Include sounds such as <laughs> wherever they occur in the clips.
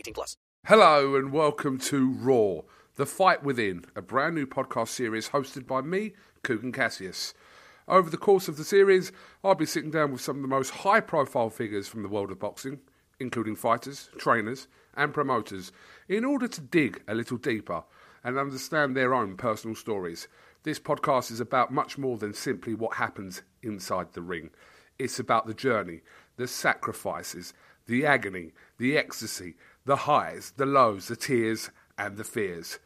18 plus. Hello and welcome to Raw, The Fight Within, a brand new podcast series hosted by me, Kugan Cassius. Over the course of the series, I'll be sitting down with some of the most high profile figures from the world of boxing, including fighters, trainers, and promoters, in order to dig a little deeper and understand their own personal stories. This podcast is about much more than simply what happens inside the ring. It's about the journey, the sacrifices, the agony, the ecstasy, the highs, the lows, the tears, and the fears.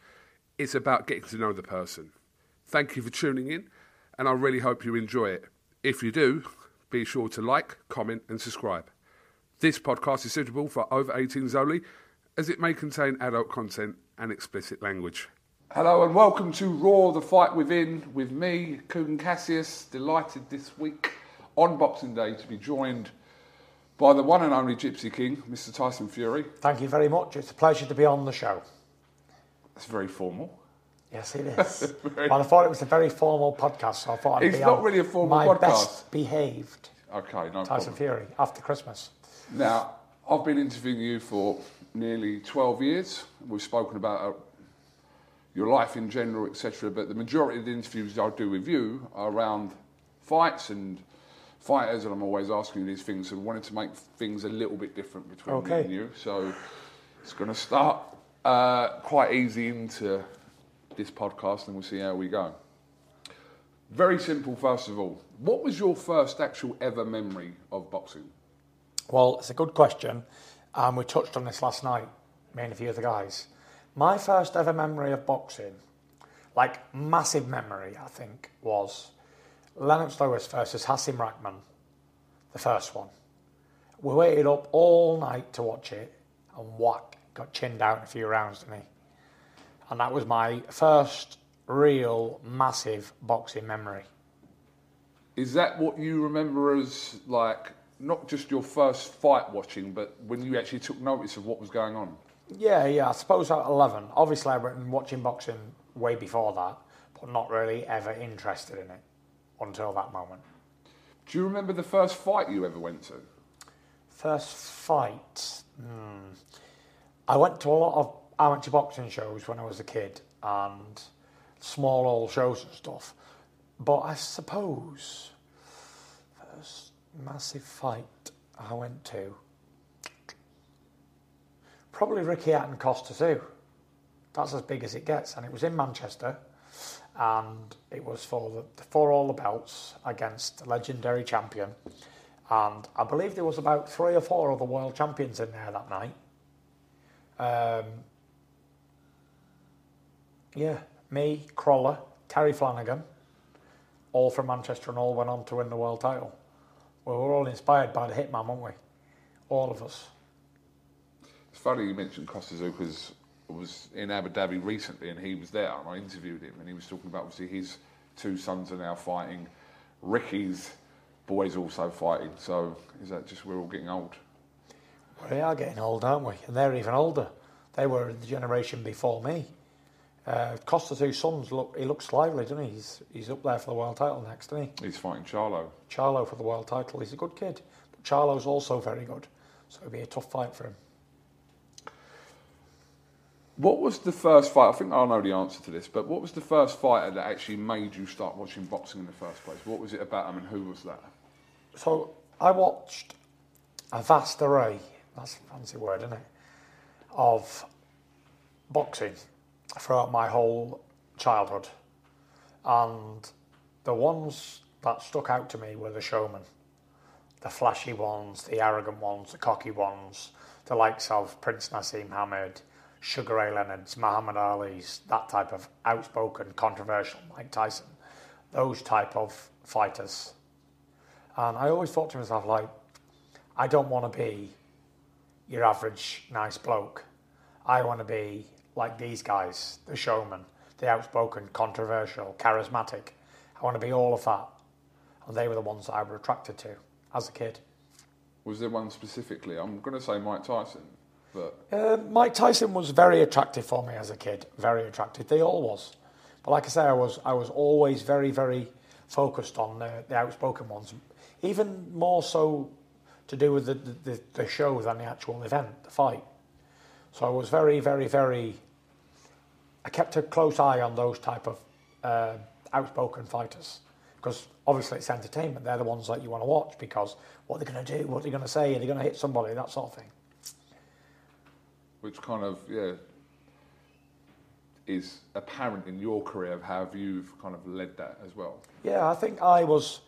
It's about getting to know the person. Thank you for tuning in, and I really hope you enjoy it. If you do, be sure to like, comment, and subscribe. This podcast is suitable for over 18s only, as it may contain adult content and explicit language. Hello and welcome to Raw the Fight Within with me, Kugan Cassius. Delighted this week on Boxing Day to be joined by the one and only Gypsy King, Mr. Tyson Fury. Thank you very much. It's a pleasure to be on the show. That's very formal. Yes, it <laughs> is. well, I thought it was a very formal podcast, so I thought I'd It's be not really a formal my podcast. best behaved Okay, no Tyson problem. Fury after Christmas. Now, I've been interviewing you for nearly 12 years. We've spoken about uh, your life in general, etc. But the majority of the interviews I do with you are around fights and fighters, and I'm always asking these things. And wanted to make things a little bit different between me and you. So it's going to start uh, quite easy into this podcast, and we'll see how we go. Very simple, first of all. What was your first actual ever memory of boxing? Well, it's a good question. Um, we touched on this last night, me and a few of the guys. My first ever memory of boxing, like massive memory, I think, was Lennox Lewis versus Hasim Rahman, the first one. We waited up all night to watch it, and whack, got chinned out in a few rounds to me. And that was my first real massive boxing memory. Is that what you remember as like not just your first fight watching, but when you actually took notice of what was going on? Yeah, yeah, I suppose at 11. Obviously, I've been watching boxing way before that, but not really ever interested in it until that moment. Do you remember the first fight you ever went to? First fight. Hmm. I went to a lot of amateur boxing shows when I was a kid and small old shows and stuff. But I suppose first massive fight I went to probably Ricky Hatton Kostya Tszyu. That's as big as it gets, and it was in Manchester, and it was for the for all the belts against legendary champion, and I believe there was about three or four other world champions in there that night. Um, yeah, me, Crolla, Terry Flanagan, all from Manchester, and all went on to win the world title. We were all inspired by the Hitman, weren't we? All of us. It's funny you mentioned Kostya was in Abu Dhabi recently and he was there and I interviewed him and he was talking about obviously his two sons are now fighting. Ricky's boys also fighting. So is that just we're all getting old? We are getting old, aren't we? And they're even older. They were the generation before me. Uh, Kostya two sons look. He looks lively, doesn't he? He's he's up there for the world title next, isn't he? He's fighting Charlo. Charlo for the world title. He's a good kid. But Charlo's also very good, so it'll be a tough fight for him. What was the first fight? I think I know the answer to this, but what was the first fighter that actually made you start watching boxing in the first place? What was it about him and who was that? So I watched a vast array. That's a fancy word, isn't it? Of boxing throughout my whole childhood, and the ones that stuck out to me were the showmen, the flashy ones, the arrogant ones, the cocky ones, the likes of Prince Naseem Hamed, Sugar Ray Leonard's, Muhammad Ali's, that type of outspoken, controversial Mike Tyson, those type of fighters. And I always thought to myself, like, I don't want to be your average nice bloke. I want to be like these guys, the showman, the outspoken, controversial, charismatic. I want to be all of that. And they were the ones that I was attracted to as a kid. Was there one specifically? I'm going to say Mike Tyson, but Uh, Mike Tyson was very attractive for me as a kid. Very attractive. They all was. But like I say, I was I was always very very focused on the, the outspoken ones. Even more so to do with the, the, the show than the actual event, the fight. So I was very very very. I kept a close eye on those type of uh, outspoken fighters because obviously it's entertainment. They're the ones that you want to watch because what they're going to do, what they're going to say, are they going to hit somebody, that sort of thing. Which kind of yeah is apparent in your career of how you've kind of led that as well. Yeah, I think I was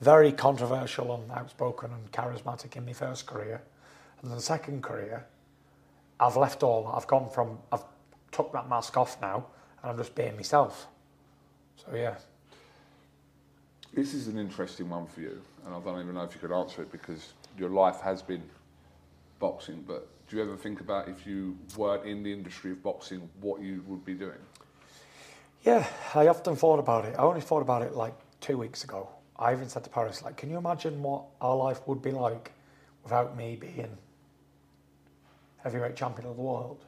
very controversial and outspoken and charismatic in my first career. And the second career, I've left all. I've gone from, I've took that mask off now and I'm just being myself. So yeah. This is an interesting one for you, and I don't even know if you could answer it because your life has been boxing. But do you ever think about if you weren't in the industry of boxing, what you would be doing? Yeah, I often thought about it. I only thought about it like two weeks ago. I even said to Paris, like, can you imagine what our life would be like without me being heavyweight champion of the world?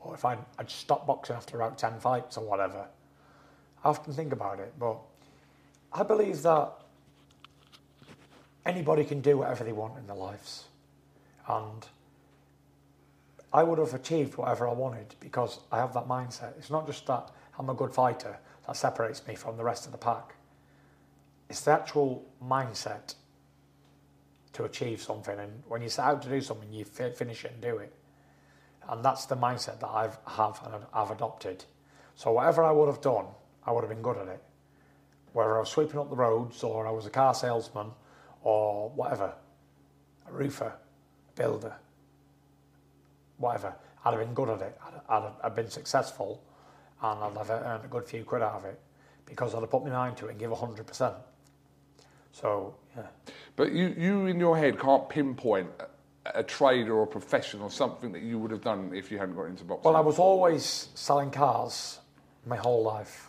Or if I'd, I'd stopped boxing after about 10 fights or whatever. I often think about it, but I believe that anybody can do whatever they want in their lives. And I would have achieved whatever I wanted because I have that mindset. It's not just that I'm a good fighter that separates me from the rest of the pack. It's the actual mindset to achieve something. And when you set out to do something, you finish it and do it. And that's the mindset that I've have and I've adopted. So whatever I would have done, I would have been good at it. Whether I was sweeping up the roads or I was a car salesman or whatever, a roofer, builder, whatever, I'd have been good at it. I'd, I'd, have, I'd been successful and I'd have earned a good few quid out of it because I'd have put my mind to it and give 100%. So, yeah. But you, you in your head can't pinpoint a, a trade or a profession or something that you would have done if you hadn't got into boxing. Well, I was always selling cars my whole life.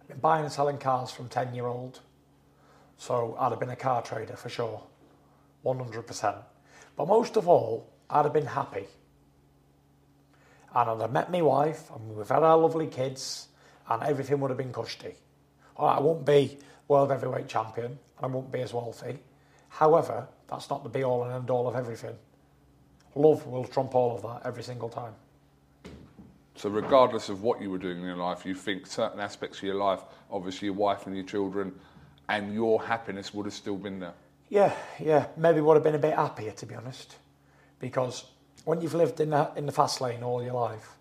I've been buying and selling cars from 10 year old. So I'd have been a car trader for sure, 100%. But most of all, I'd have been happy. And I'd have met my wife, and we've had our lovely kids, and everything would have been cushy. All right, I won't be world heavyweight champion, and I won't be as wealthy. However, that's not the be all and end all of everything. Love will trump all of that every single time. So, regardless of what you were doing in your life, you think certain aspects of your life, obviously your wife and your children, and your happiness would have still been there. Yeah, yeah, maybe would have been a bit happier to be honest, because when you've lived in the in the fast lane all your life,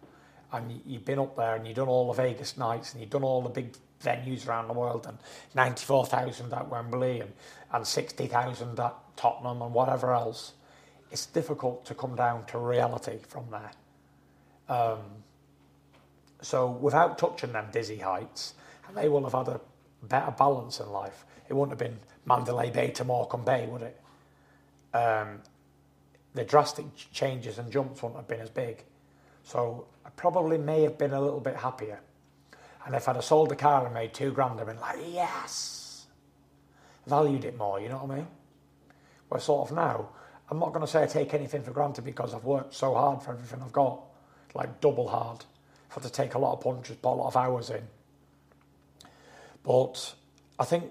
and you- you've been up there and you've done all the Vegas nights and you've done all the big venues around the world and ninety four thousand at Wembley and and sixty thousand at Tottenham and whatever else, it's difficult to come down to reality from there. Um, so without touching them dizzy heights, they will have had a better balance in life. It wouldn't have been Mandalay Bay to Morecambe Bay, would it? Um, the drastic changes and jumps wouldn't have been as big. So I probably may have been a little bit happier. And if I'd have sold the car and made two grand, I'd have been like, yes, valued it more. You know what I mean? Where sort of now, I'm not going to say I take anything for granted because I've worked so hard for everything I've got, like double hard. I've had to take a lot of punches, put a lot of hours in. But I think,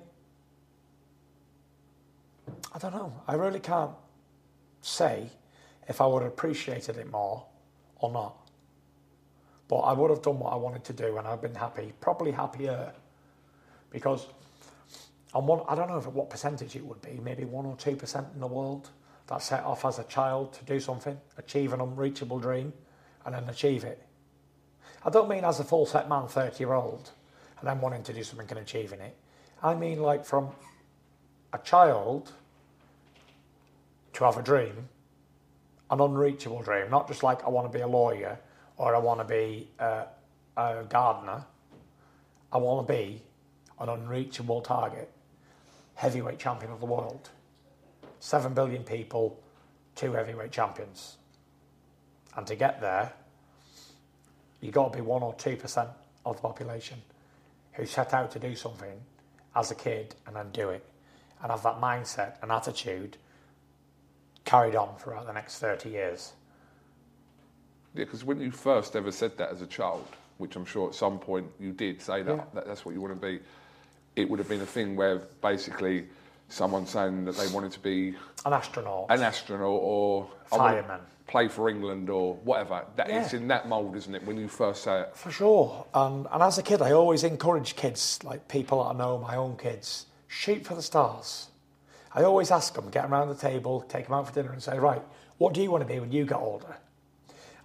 I don't know, I really can't say if I would have appreciated it more or not. But I would have done what I wanted to do and I've been happy, probably happier, because on one, I don't know if, what percentage it would be, maybe 1 or 2% in the world that set off as a child to do something, achieve an unreachable dream, and then achieve it. I don't mean as a full set man, 30 year old, and then wanting to do something and achieving it. I mean like from a child to have a dream, an unreachable dream, not just like I want to be a lawyer or I want to be a, a gardener. I want to be an unreachable target, heavyweight champion of the world. Seven billion people, two heavyweight champions. And to get there, you've got to be one or two percent of the population who set out to do something as a kid and then do it and have that mindset and attitude carried on throughout the next 30 years. Yeah, because when you first ever said that as a child, which I'm sure at some point you did say that, Yeah. that that's what you want to be, it would have been a thing where basically someone saying that they wanted to be An astronaut. an astronaut or Fireman. play for England or whatever. That it's in that mould, isn't it? When you first say it, For sure. And, and as a kid, I always encourage kids, like people that I know, my own kids, shoot for the stars. I always ask them, get them around the table, take them out for dinner and say, right, what do you want to be when you get older?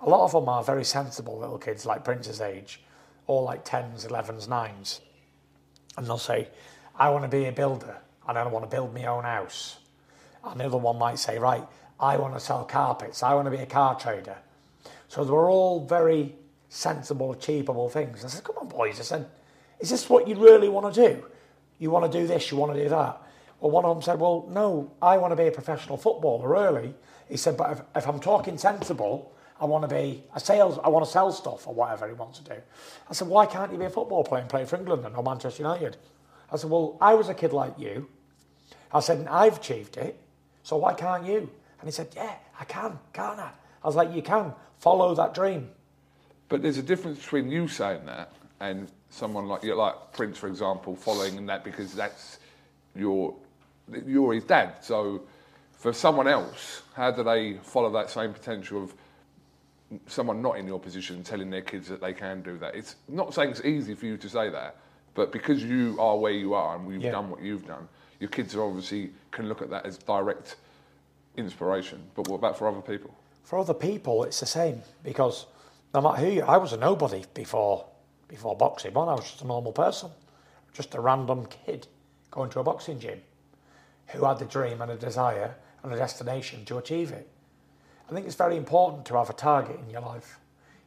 A lot of them are very sensible little kids, like Prince's age, all like 10s, 11s, 9s. And they'll say, I want to be a builder and I want to build my own house. And the other one might say, right, I want to sell carpets, I want to be a car trader. So they were all very sensible, achievable things. I said, come on, boys. I said, is this what you really want to do? You want to do this, you want to do that. Well, one of them said, well, no, I want to be a professional footballer, early. He said, but if, if I'm talking sensible, I want to be a sales, I want to sell stuff or whatever he wants to do. I said, why can't you be a football player and play for England and or Manchester United? I said, well, I was a kid like you. I said, I've achieved it, so why can't you? And he said, yeah, I can, can't I? I was like, you can. Follow that dream. But there's a difference between you saying that and someone like you, like Prince, for example, following that because that's your you're his dad. So for someone else, how do they follow that same potential of someone not in your position telling their kids that they can do that? It's not saying it's easy for you to say that, but because you are where you are and we've Yeah. done what you've done, your kids are obviously can look at that as direct inspiration. But what about for other people? For other people, it's the same because no matter who you, I was a nobody before before boxing. One, I was just a normal person, just a random kid going to a boxing gym who had a dream and a desire and a destination to achieve it. I think it's very important to have a target in your life.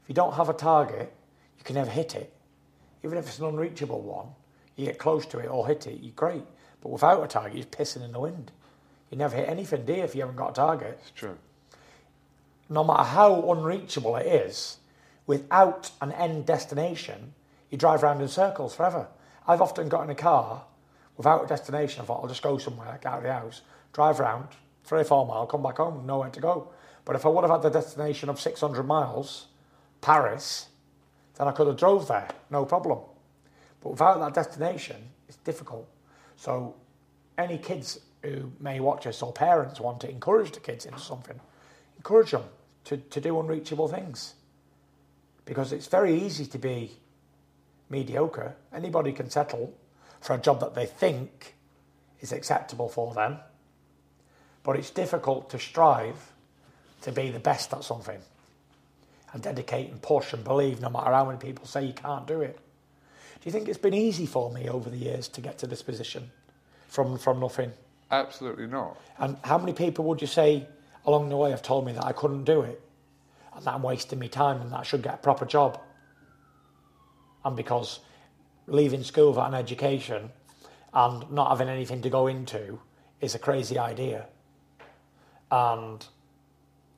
If you don't have a target, you can never hit it. Even if it's an unreachable one, you get close to it or hit it, you're great. But without a target, you're pissing in the wind. You never hit anything, do you, if you haven't got a target? It's true. no matter how unreachable it is, without an end destination, you drive around in circles forever. I've often got in a car without a destination. I thought I'll just go somewhere, get out of the house, drive around three or four miles, come back home, nowhere to go. But if I would have had the destination of 600 miles, Paris, then I could have drove there, no problem. But without that destination, it's difficult. So any kids who may watch us or parents want to encourage the kids into something, encourage them to, to do unreachable things. Because it's very easy to be mediocre. Anybody can settle for a job that they think is acceptable for them. But it's difficult to strive to be the best at something and dedicate and push and believe no matter how many people say you can't do it. Do you think it's been easy for me over the years to get to this position from, from nothing? Absolutely not. And how many people would you say along the way have told me that I couldn't do it and that I'm wasting my time and that I should get a proper job? And because leaving school without an education and not having anything to go into is a crazy idea. And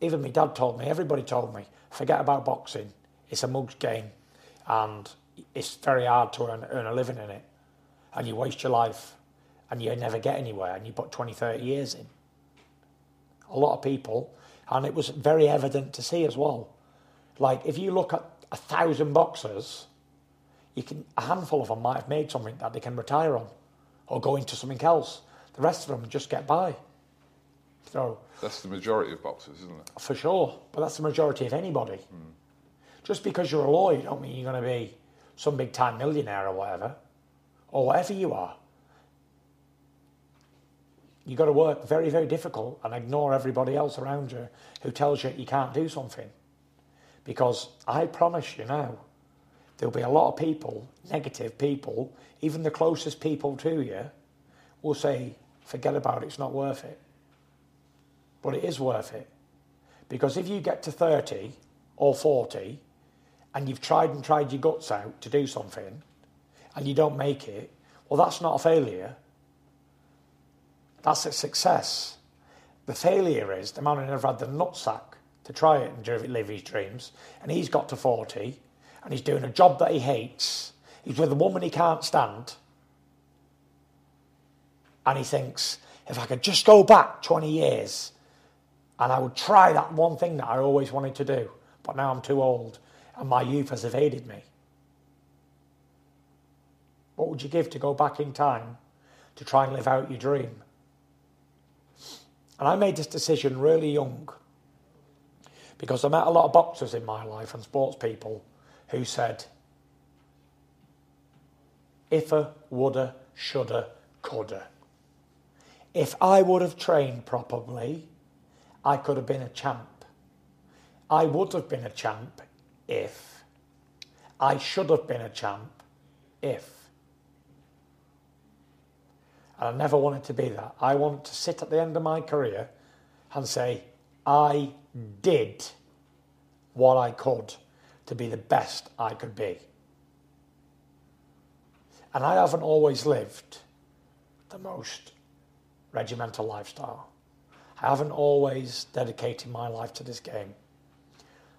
even my dad told me, everybody told me, forget about boxing. It's a mug's game and it's very hard to earn, earn a living in it. And you waste your life and you never get anywhere and you put 20, 30 years in. a lot of people, and it was very evident to see as well. Like if you look at a thousand boxers, you can a handful of them might have made something that they can retire on, or go into something else. The rest of them just get by. So That's the majority of boxers, isn't it? for sure, but that's the majority of anybody. Hmm. Just because you're a lawyer, don't mean you're going to be some big time millionaire or whatever, or whatever you are. You've got to work very, very difficult and ignore everybody else around you who tells you you can't do something. Because I promise you now, there'll be a lot of people, negative people, even the closest people to you, will say, forget about it, it's not worth it. But it is worth it. Because if you get to 30 or 40 and you've tried and tried your guts out to do something and you don't make it, well, that's not a failure. That's a success. The failure is the man who never had the nutsack to try it and live his dreams, and he's got to 40 and he's doing a job that he hates. He's with a woman he can't stand. And he thinks, if I could just go back 20 years and I would try that one thing that I always wanted to do, but now I'm too old and my youth has evaded me. What would you give to go back in time to try and live out your dream? And I made this decision really young because I met a lot of boxers in my life and sports people who said, "If if'a, woulda, shoulda, coulda. If I would have trained properly, I could have been a champ. I would have been a champ if. I should have been a champ if. And I never wanted to be that. I wanted to sit at the end of my career and say, I did what I could to be the best I could be. And I haven't always lived the most regimental lifestyle. I haven't always dedicated my life to this game.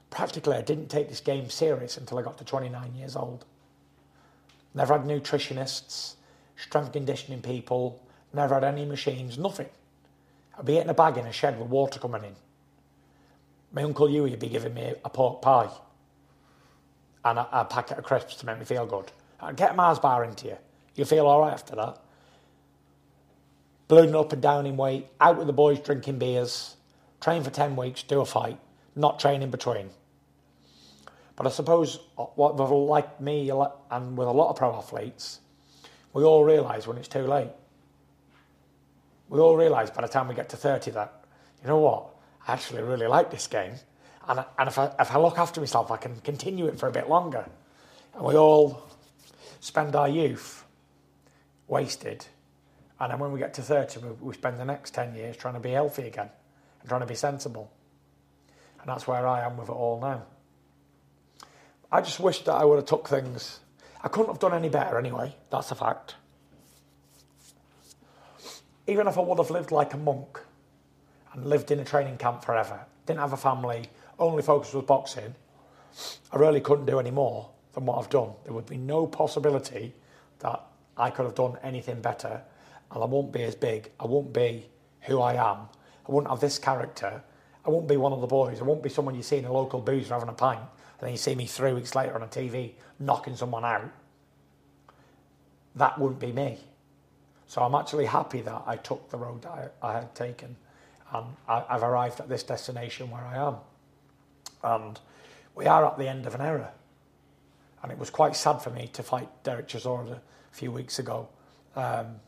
Practically, I didn't take this game serious until I got to 29 years old. Never had nutritionists, strength conditioning people, never had any machines, nothing. I'd be eating a bag in a shed with water coming in. My Uncle Hughie would be giving me a pork pie and a, a packet of crisps to make me feel good. Get a Mars bar into you. you'll feel all right after that. Ballooning up and down in weight, out with the boys drinking beers, train for 10 weeks, do a fight, not train in between. But I suppose what like me and with a lot of pro athletes, we all realise when it's too late. We all realise by the time we get to 30 that, you know what, I actually really like this game. And, and if, I, if I look after myself, I can continue it for a bit longer. And we all spend our youth wasted. And then when we get to 30, we, we spend the next 10 years trying to be healthy again and trying to be sensible. And that's where I am with it all now. I just wish that I would have took things. I couldn't have done any better anyway. That's a fact. Even if I would have lived like a monk and lived in a training camp forever, didn't have a family, only focus was boxing, I really couldn't do any more than what I've done. There would be no possibility that I could have done anything better, and I won't be as big. I won't be who I am. I won't have this character. I won't be one of the boys. I won't be someone you see in a local boozer having a pint, and then you see me three weeks later on a TV knocking someone out. That wouldn't be me. So I'm actually happy that I took the road that I, I had taken, and I, I've arrived at this destination where I am. And we are at the end of an era. And it was quite sad for me to fight Derek Chisora a few weeks ago. Um,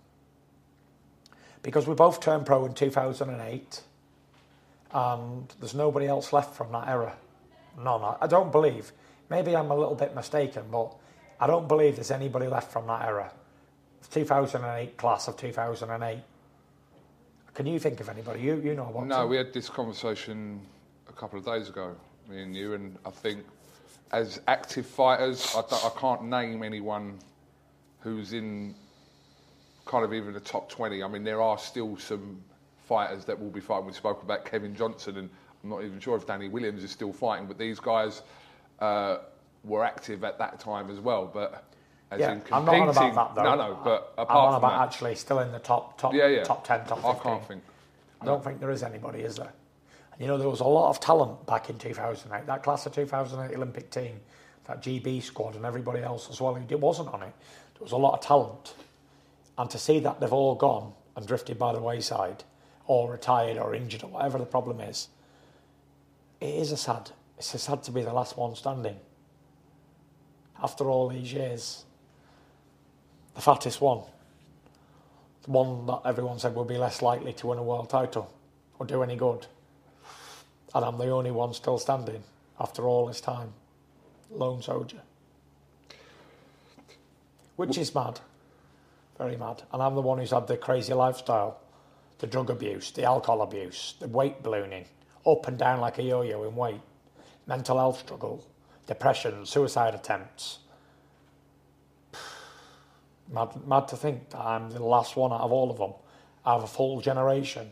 because we both turned pro in 2008, and there's nobody else left from that era. None. I- I don't believe. Maybe I'm a little bit mistaken, but I don't believe there's anybody left from that era. 2008 class of 2008. Can you think of anybody? You you know what? No, we had this conversation a couple of days ago, me and you, and I think as active fighters, I, I can't name anyone who's in kind of even the top 20. I mean, there are still some fighters that will be fighting. We spoke about Kevin Johnson, and I'm not even sure if Danny Williams is still fighting, but these guys uh, were active at that time as well. But as yeah, in I'm not on about that though. no, no, but I'm apart on from about that, actually still in the top top yeah, yeah, top ten, top I fifteen. can't think. I don't think there is anybody, is there? You know, there was a lot of talent back in 2008. That class of 2008 Olympic team, that GB squad, and everybody else as well who wasn't on it. There was a lot of talent. And to see that they've all gone and drifted by the wayside, or retired, or injured, or whatever the problem is, it is a sad. It's a sad to be the last one standing. After all these years, the fattest one, the one that everyone said would be less likely to win a world title or do any good, and I'm the only one still standing. After all this time, lone soldier, which is mad, very mad. And I'm the one who's had the crazy lifestyle, the drug abuse, the alcohol abuse, the weight ballooning, up and down like a yo-yo in weight, mental health struggle, depression, suicide attempts. <sighs> Mad, mad to think that I'm the last one out of all of them, out of a full generation.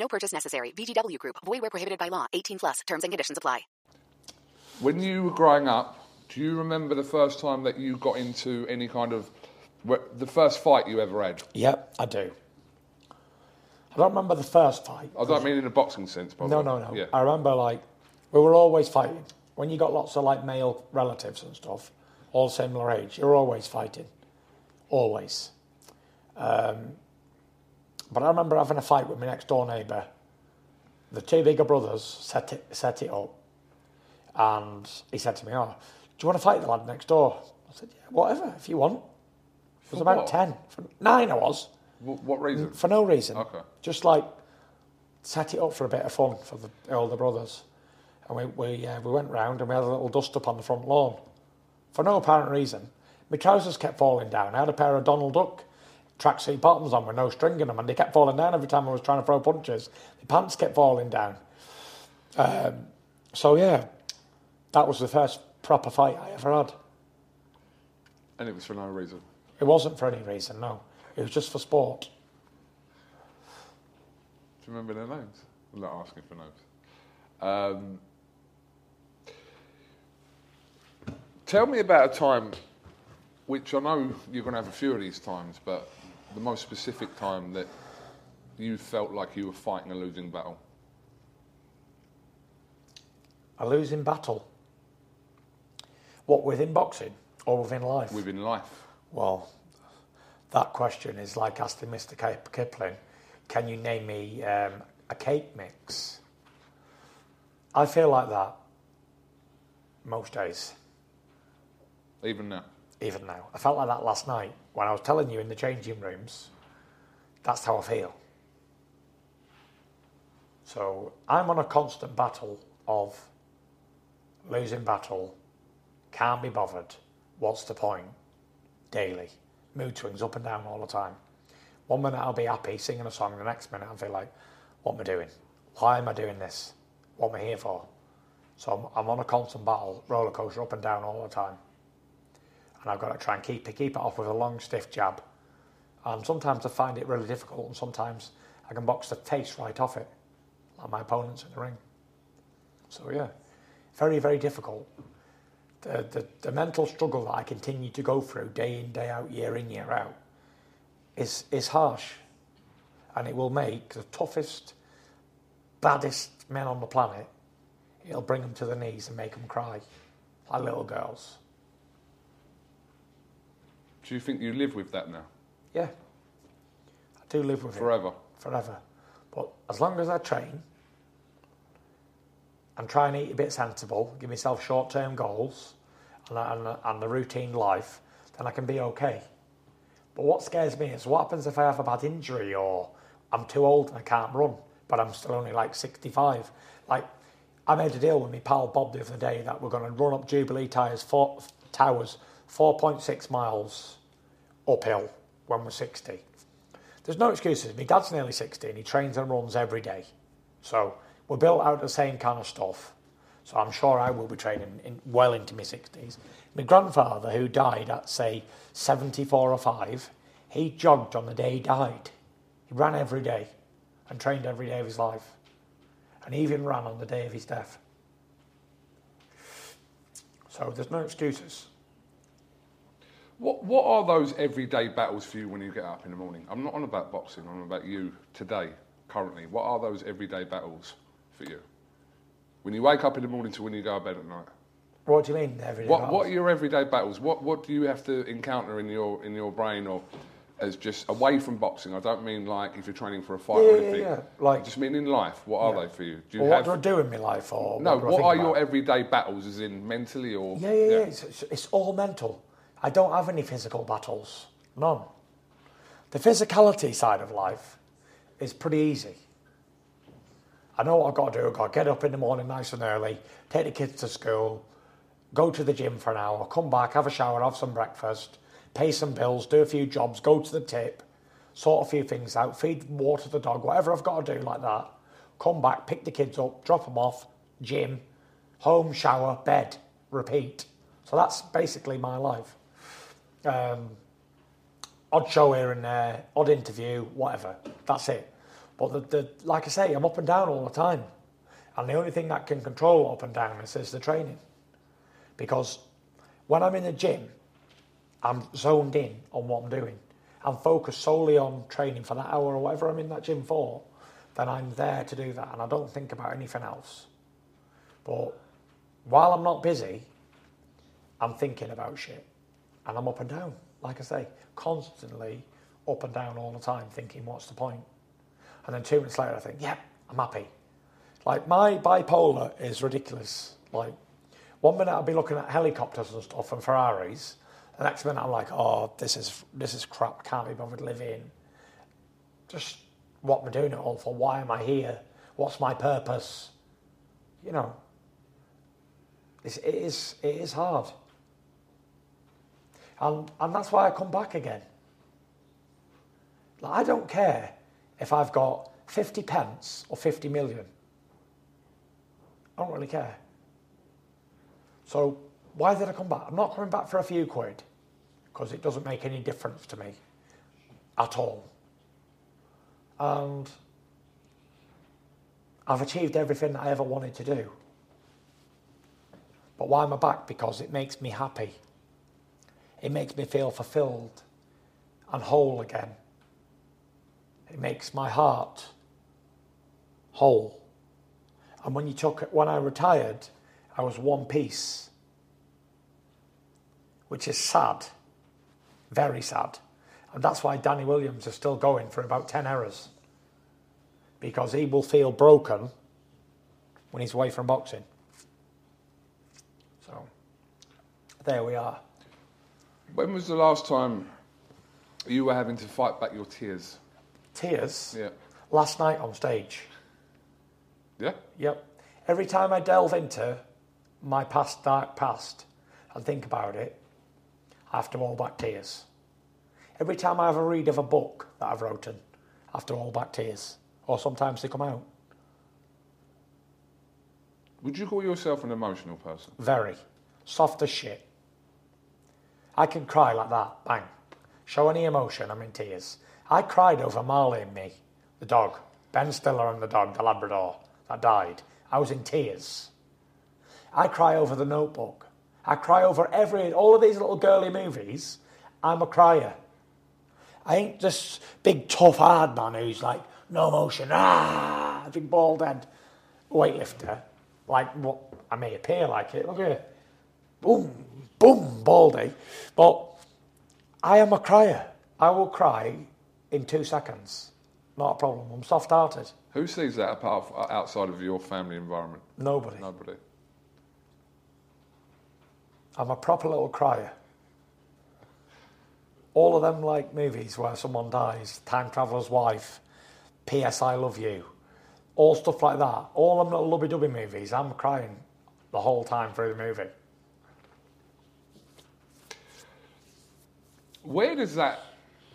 No purchase necessary. VGW Group. Void where prohibited by law. 18 plus. Terms and conditions apply. When you were growing up, do you remember the first time that you got into any kind of wh- the first fight you ever had? Yep, I do. I don't remember the first fight. I don't mean in a boxing sense, by the No, no, no. Yeah. I remember like we were always fighting. When you got lots of like male relatives and stuff, all similar age, you're always fighting, always. Um, but I remember having a fight with my next door neighbour. The two bigger brothers set it set it up, and he said to me, "Oh, do you want to fight the lad next door?" I said, "Yeah, whatever, if you want." It was about what? ten, for nine. I was Wh- what reason? for no reason. Okay. Just like set it up for a bit of fun for the older brothers. And we we, uh, we went round and we had a little dust up on the front lawn for no apparent reason. My trousers kept falling down. I had a pair of Donald Duck tracksuit bottoms on with no string in them, and they kept falling down every time I was trying to throw punches. The pants kept falling down. Um, so yeah, that was the first proper fight I ever had. And it was for no reason. It wasn't for any reason, no. It was just for sport. Do you remember their names? I'm not asking for names. Um, tell me about a time, which I know you're going to have a few of these times, but the most specific time that you felt like you were fighting a losing battle. A losing battle. What, within boxing or within life? Within life. Well, that question is like asking Mr. Kip- Kipling, can you name me um, a cake mix? I feel like that most days, Even now. Even now. I felt like that last night when I was telling you in the changing rooms. That's how I feel. So I'm on a constant battle of losing battle, can't be bothered, what's the point, daily. Mood swings up and down all the time. One minute I'll be happy singing a song, the next minute I'll feel like, what am I doing? Why am I doing this? What am I here for? So I'm, I'm on a constant battle, roller coaster up and down all the time. And I've got to try and keep it, keep it off with a long, stiff jab. And sometimes I find it really difficult, and sometimes I can box the taste right off it, like my opponents in the ring. So yeah, very, very difficult. The, the, the mental struggle that I continue to go through day in, day out, year in, year out, is, is harsh. And it will make the toughest, baddest men on the planet, it'll bring them to the knees and make them cry, like little girls. Do you think you live with that now? Yeah. I do live with Forever? it. Forever. Forever. But as long as I train and try and eat a bit sensible, give myself short term goals and, and, and the routine life, then I can be okay. But what scares me is what happens if I have a bad injury or I'm too old and I can't run, but I'm still only like 65. Like, I made a deal with my pal Bob the other day that we're going to run up Jubilee Tires four, Towers 4.6 miles uphill when we're 60. There's no excuses. My dad's nearly 60 and he trains and runs every day. So we're built out of the same kind of stuff. So I'm sure I will be training in, well into my 60s. My grandfather, who died at, say, 74 or 5, he jogged on the day he died. He ran every day and trained every day of his life. And he even ran on the day of his death. So there's no excuses. What What are those everyday battles for you when you get up in the morning? I'm not on about boxing. I'm on about you today, currently. What are those everyday battles for you? When you wake up in the morning to when you go to bed at night. What do you mean every day? What What are your everyday battles? What What do you have to encounter in your in your brain or as just away from boxing? I don't mean like if you're training for a fight Yeah, or yeah, anything. yeah. Like- I just mean in life. What are Yeah. they for you? Do you Well, what have do I do in my life? Or no? what, What are about? your everyday battles? As in mentally or Yeah, yeah, yeah. It's, it's, it's all mental. I don't have any physical battles. None. The physicality side of life is pretty easy. I know what I've got to do. I've got to get up in the morning nice and early, take the kids to school, go to the gym for an hour, come back, have a shower, have some breakfast, pay some bills, do a few jobs, go to the tip, sort a few things out, feed water the dog, whatever I've got to do like that. Come back, pick the kids up, drop them off, gym, home, shower, bed, repeat. So that's basically my life. Um, odd show here and there, odd interview, whatever. That's it. But the, the, like I say, I'm up and down all the time. And the only thing that can control up and down is, is the training. Because when I'm in the gym, I'm zoned in on what I'm doing. I'm focused solely on training for that hour or whatever I'm in that gym for. Then I'm there to do that and I don't think about anything else. But while I'm not busy, I'm thinking about shit. And I'm up and down, like I say, constantly up and down all the time, thinking, what's the point? And then two minutes later, I think, yep, I'm happy. Like, my bipolar is ridiculous. Like, one minute I'll be looking at helicopters and stuff and Ferraris. The next minute I'm like, oh, this is this is crap. Can't be bothered living. Just what am I doing it all for? Why am I here? What's my purpose? You know, it's, it is it is hard, and and that's why I come back again. Like, I don't care if I've got fifty pence or fifty million. I don't really care. So why did I come back? I'm not coming back for a few quid because it doesn't make any difference to me at all. And I've achieved everything that I ever wanted to do. But why am I back? Because it makes me happy. It makes me feel fulfilled and whole again. It makes my heart whole. And when you took when I retired, I was one piece which is sad, very sad. And that's why Danny Williams is still going for about 10 errors. Because he will feel broken when he's away from boxing. So, there we are. When was the last time you were having to fight back your tears? Tears? Yeah. Last night on stage. Yeah? Yep. Every time I delve into my past dark past and think about it, I have to hold back tears. Every time I have a read of a book that I've written, I have to hold back tears. Or sometimes they come out. Would you call yourself an emotional person? Very. Soft as shit. I can cry like that, bang. Show any emotion, I'm in tears. I cried over Marley and me, the dog. Ben Stiller and the dog, the Labrador, that died. I was in tears. I cry over the notebook. I cry over every, all of these little girly movies. I'm a crier. I ain't this big tough hard man who's like, no emotion, ah, big bald head weightlifter. Like what I may appear like it. Look at it. Boom, boom, baldy. But I am a crier. I will cry in two seconds. Not a problem. I'm soft hearted. Who sees that apart uh, outside of your family environment? Nobody. Nobody. I'm a proper little crier. All of them like movies where someone dies, Time Traveller's Wife, P.S. I Love You, all stuff like that. All them little lubby dubby movies, I'm crying the whole time through the movie. Where does that?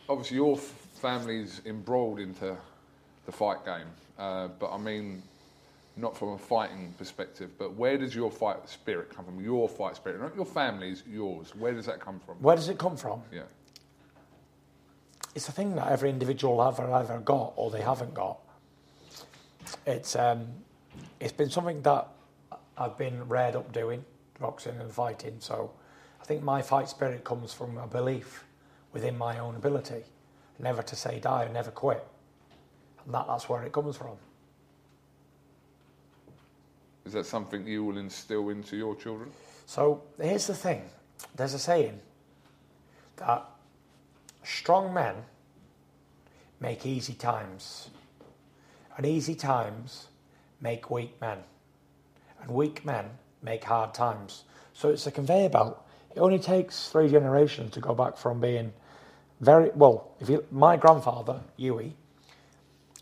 Obviously, your f- family's embroiled into the fight game, uh, but I mean, not from a fighting perspective. But where does your fight spirit come from? Your fight spirit, not your family's, yours. Where does that come from? Where does it come from? Yeah. It's a thing that every individual have either got or they haven't got. It's um, it's been something that I've been reared up doing, boxing and fighting. So I think my fight spirit comes from a belief within my own ability, never to say die and never quit. And that, that's where it comes from. Is that something you will instill into your children? So here's the thing there's a saying that strong men make easy times, and easy times make weak men, and weak men make hard times. So it's a conveyor belt. It only takes three generations to go back from being very well. If you, my grandfather, Huey,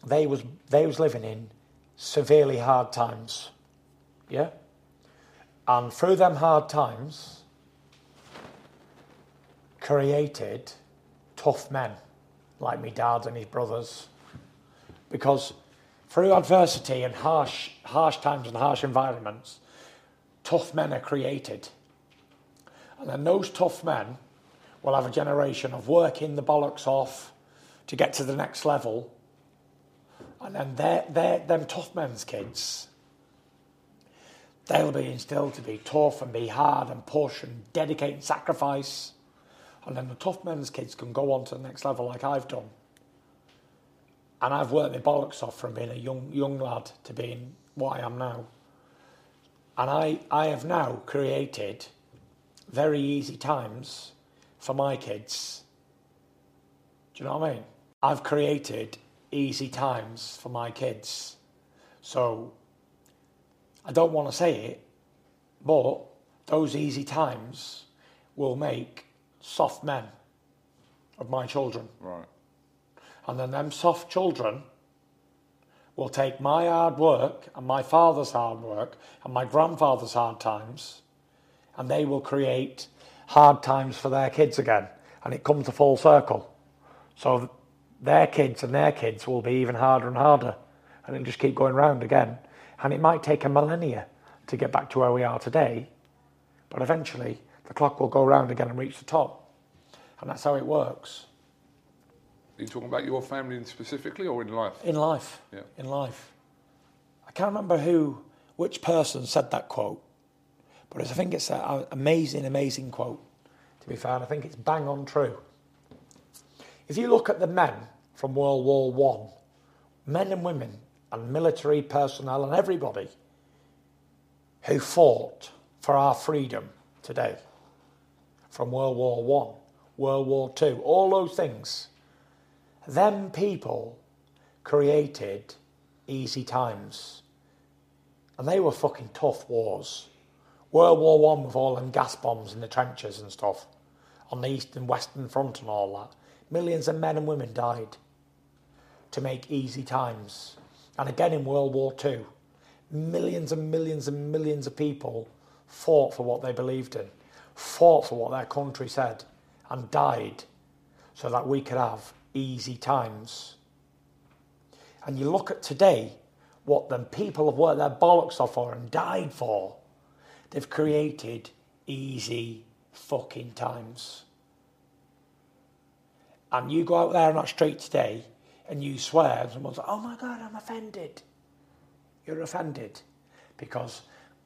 they was they was living in severely hard times, yeah, and through them hard times, created tough men like me dad and his brothers, because through adversity and harsh harsh times and harsh environments, tough men are created, and then those tough men will have a generation of working the bollocks off to get to the next level. And then they're, they're, them tough men's kids, they'll be instilled to be tough and be hard and push and dedicate and sacrifice. And then the tough men's kids can go on to the next level like I've done. And I've worked my bollocks off from being a young, young lad to being what I am now. And I, I have now created very easy times for my kids. Do you know what I mean? I've created easy times for my kids. So I don't want to say it, but those easy times will make soft men of my children. Right. And then them soft children will take my hard work and my father's hard work and my grandfather's hard times and they will create hard times for their kids again. And it comes a full circle. So their kids and their kids will be even harder and harder. And it'll just keep going round again. And it might take a millennia to get back to where we are today. But eventually, the clock will go round again and reach the top. And that's how it works. Are you talking about your family specifically or in life? In life. Yeah. In life. I can't remember who, which person said that quote, but I think it's an amazing, amazing quote, to be fair, and I think it's bang on true. If you look at the men from World War One, men and women and military personnel and everybody who fought for our freedom today, from World War One, World War Two, all those things, them people created easy times. And they were fucking tough wars. World War One with all them gas bombs in the trenches and stuff on the east and western front and all that. Millions of men and women died to make easy times. And again in World War Two, millions and millions and millions of people fought for what they believed in, fought for what their country said, and died so that we could have easy times. And you look at today, what the people have worked their bollocks off for and died for, they've created easy fucking times. And you go out there on that street today and you swear, and someone's like, oh my God, I'm offended. You're offended because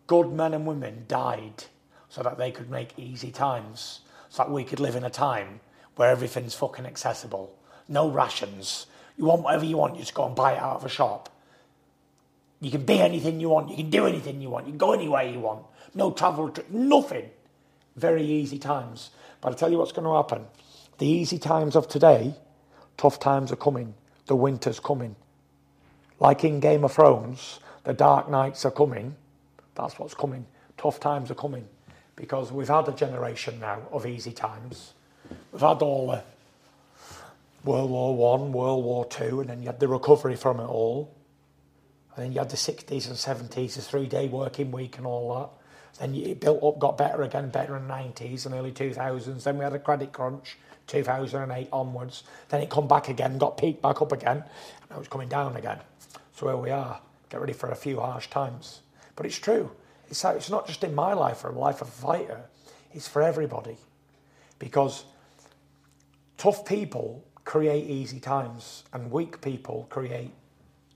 good men and women died so that they could make easy times, so that we could live in a time where everything's fucking accessible. No rations. You want whatever you want, you just go and buy it out of a shop. You can be anything you want, you can do anything you want, you can go anywhere you want. No travel, nothing. Very easy times. But I tell you what's going to happen. The easy times of today, tough times are coming. The winter's coming. Like in Game of Thrones, the dark nights are coming. That's what's coming. Tough times are coming. Because we've had a generation now of easy times. We've had all the World War One, World War Two, and then you had the recovery from it all. And then you had the 60s and 70s, the three day working week and all that. Then it built up, got better again, better in the 90s and early 2000s. Then we had a credit crunch, 2008 onwards. Then it come back again, got peaked back up again. And now it's coming down again. So here we are. Get ready for a few harsh times. But it's true. It's, it's not just in my life or the life of a fighter. It's for everybody. Because tough people create easy times and weak people create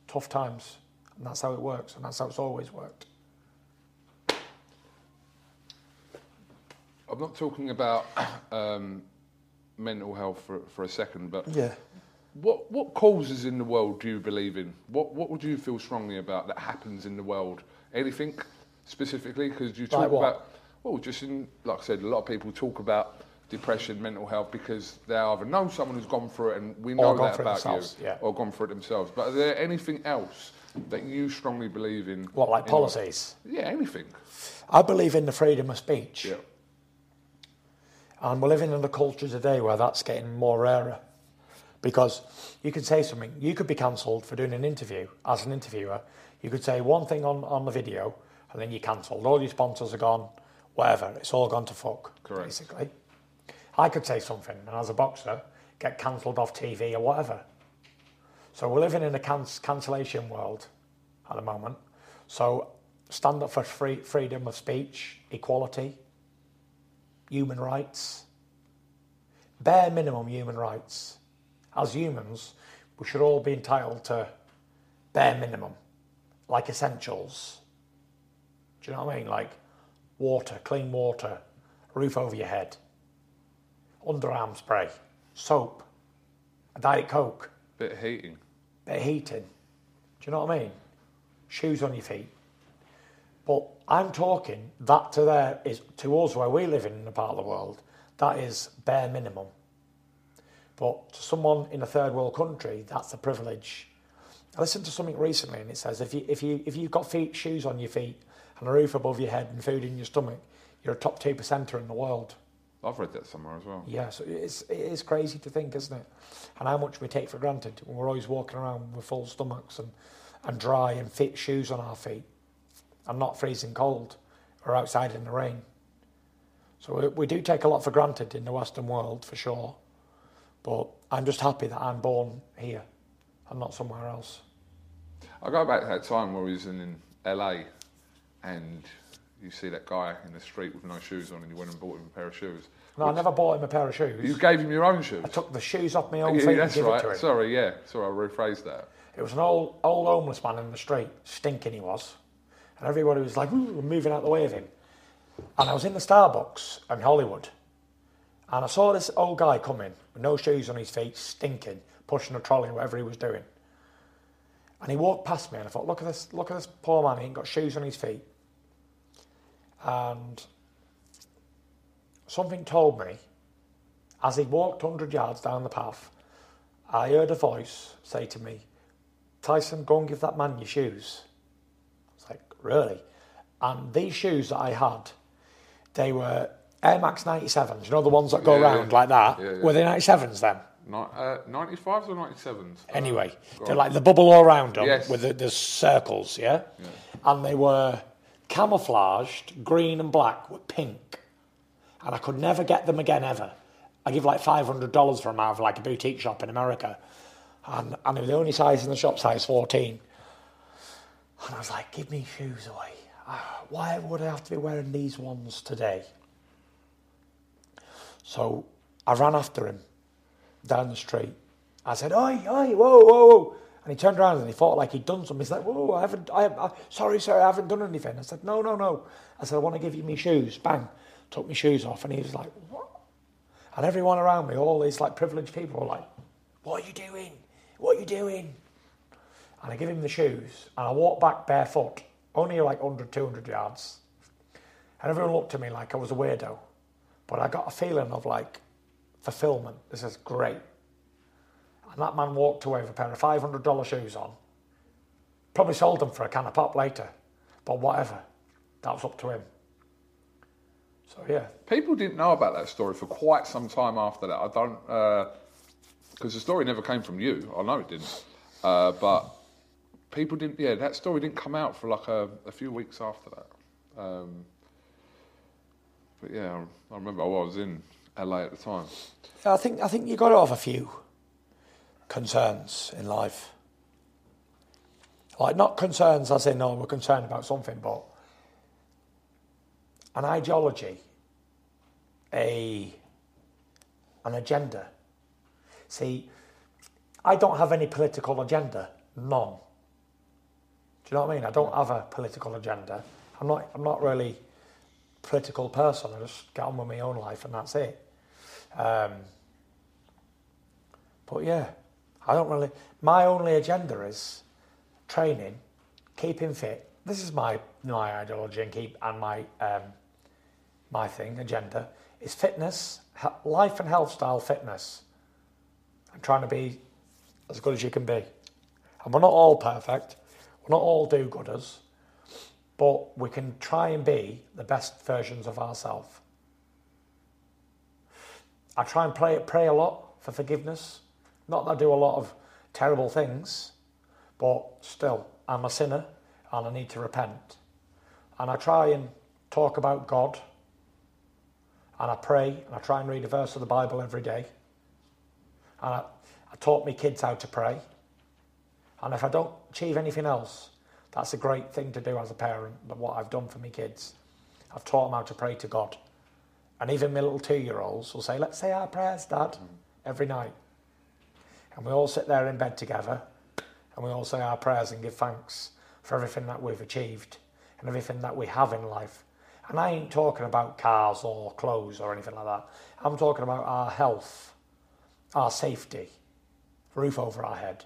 tough times. And that's how it works. And that's how it's always worked. I'm not talking about <coughs> um, mental health for, for a second, but Yeah. what what causes in the world do you believe in? What what would you feel strongly about that happens in the world? Anything specifically? Because you talk Like about well, just in like I said, a lot of people talk about depression, mental health because they either know someone who's gone through it, and we know that about you, yeah. or gone through it themselves. But is there anything else that you strongly believe in? What, like in- policies? Yeah, anything. I believe in the freedom of speech. Yeah. And we're living in a culture today where that's getting more rarer. Because you could say something, you could be cancelled for doing an interview as an interviewer. You could say one thing on, on the video and then you're cancelled. All your sponsors are gone, whatever. It's all gone to fuck, Correct. basically. I could say something and as a boxer, get cancelled off TV or whatever. So we're living in a can- cancellation world at the moment. So stand up for free, freedom of speech, equality, human rights, bare minimum human rights. As humans, we should all be entitled to bare minimum, like essentials. Do you know what I mean? Like water, clean water, roof over your head, underarm spray, soap, a Diet Coke, Bit of heating. bit of heating. Do you know what I mean? Shoes on your feet. But I'm talking that to there is to us where we live in a part of the world, that is bare minimum. But to someone in a third world country, that's a privilege. I listened to something recently and it says if you if you if you've got feet shoes on your feet and a roof above your head and food in your stomach, you're a top two percenter in the world. I've read that somewhere as well. Yeah, so it's, it is crazy to think, isn't it? And how much we take for granted when we're always walking around with full stomachs and, and dry and fit shoes on our feet and not freezing cold or outside in the rain. So we, we do take a lot for granted in the Western world, for sure. But I'm just happy that I'm born here and not somewhere else. I go back to that time where we was in, in LA and you see that guy in the street with no shoes on and you went and bought him a pair of shoes. No, I never bought him a pair of shoes. You gave him your own shoes? I took the shoes off my <laughs> own Yeah, feet and that's gave right. it to him. Sorry, yeah. Sorry, I rephrased that. It was an old, old homeless man in the street, stinking he was. And everybody was like, moving out the way of him. And I was in the Starbucks in Hollywood. And I saw this old guy coming with no shoes on his feet, stinking, pushing a trolley, whatever he was doing. And he walked past me and I thought, look at this, look at this poor man, he ain't got shoes on his feet. And something told me, as he walked 100 yards down the path, I heard a voice say to me, Tyson, go and give that man your shoes. I was like, really? And these shoes that I had, they were Air Max 97s, you know, the ones that go Yeah, yeah. round like that. Yeah, yeah. Were they 97s then? Ni- uh, 95s or 97s? Anyway, Uh, they're on. like the bubble all around them Yes. with the, the circles, yeah? And they were camouflaged, green and black with pink. And I could never get them again ever. I give like $500 for them out of like a boutique shop in America. And, and they were the only size in the shop, size 14. And I was like, give me shoes away. Ah, Why would I have to be wearing these ones today? So I ran after him down the street. I said, "Oi, oi, whoa, whoa, whoa!" And he turned around and he thought like he'd done something. He's like, "Whoa, I haven't, I, I sorry, sir, I haven't done anything." I said, "No, no, no." I said, "I want to give you my shoes." Bang, took my shoes off, and he was like, "What?" And everyone around me, all these like privileged people, were like, "What are you doing? What are you doing?" And I give him the shoes, and I walk back barefoot, only like 100, 200 yards. And everyone looked at me like I was a weirdo. But I got a feeling of like, fulfillment. This is great. And that man walked away with a pair of $500 shoes on. Probably sold them for a can of pop later. But whatever. That was up to him. So, yeah. People didn't know about that story for quite some time after that. I don't, because the story never came from you. I know it didn't. Uh, but people didn't, yeah, that story didn't come out for like a, a few weeks after that. Um, but yeah, I remember I was in LA at the time. I think I think you got to have a few concerns in life. Like not concerns as in no, we're concerned about something, but an ideology, a an agenda. See, I don't have any political agenda, none. You know what I mean? I don't have a political agenda. I'm not. I'm not really a political person. I just get on with my own life, and that's it. Um, but yeah, I don't really. My only agenda is training, keeping fit. This is my my ideology and keep and my um, my thing agenda is fitness, life and health style fitness. I'm trying to be as good as you can be, and we're not all perfect. We're not all do-gooders, but we can try and be the best versions of ourselves. I try and pray, pray a lot for forgiveness. Not that I do a lot of terrible things, but still, I'm a sinner and I need to repent. And I try and talk about God, and I pray, and I try and read a verse of the Bible every day. And I, I taught my kids how to pray. And if I don't achieve anything else, that's a great thing to do as a parent, but what I've done for my kids. I've taught them how to pray to God. And even my little two year olds will say, Let's say our prayers, Dad, mm. every night. And we all sit there in bed together and we all say our prayers and give thanks for everything that we've achieved and everything that we have in life. And I ain't talking about cars or clothes or anything like that. I'm talking about our health, our safety, roof over our head.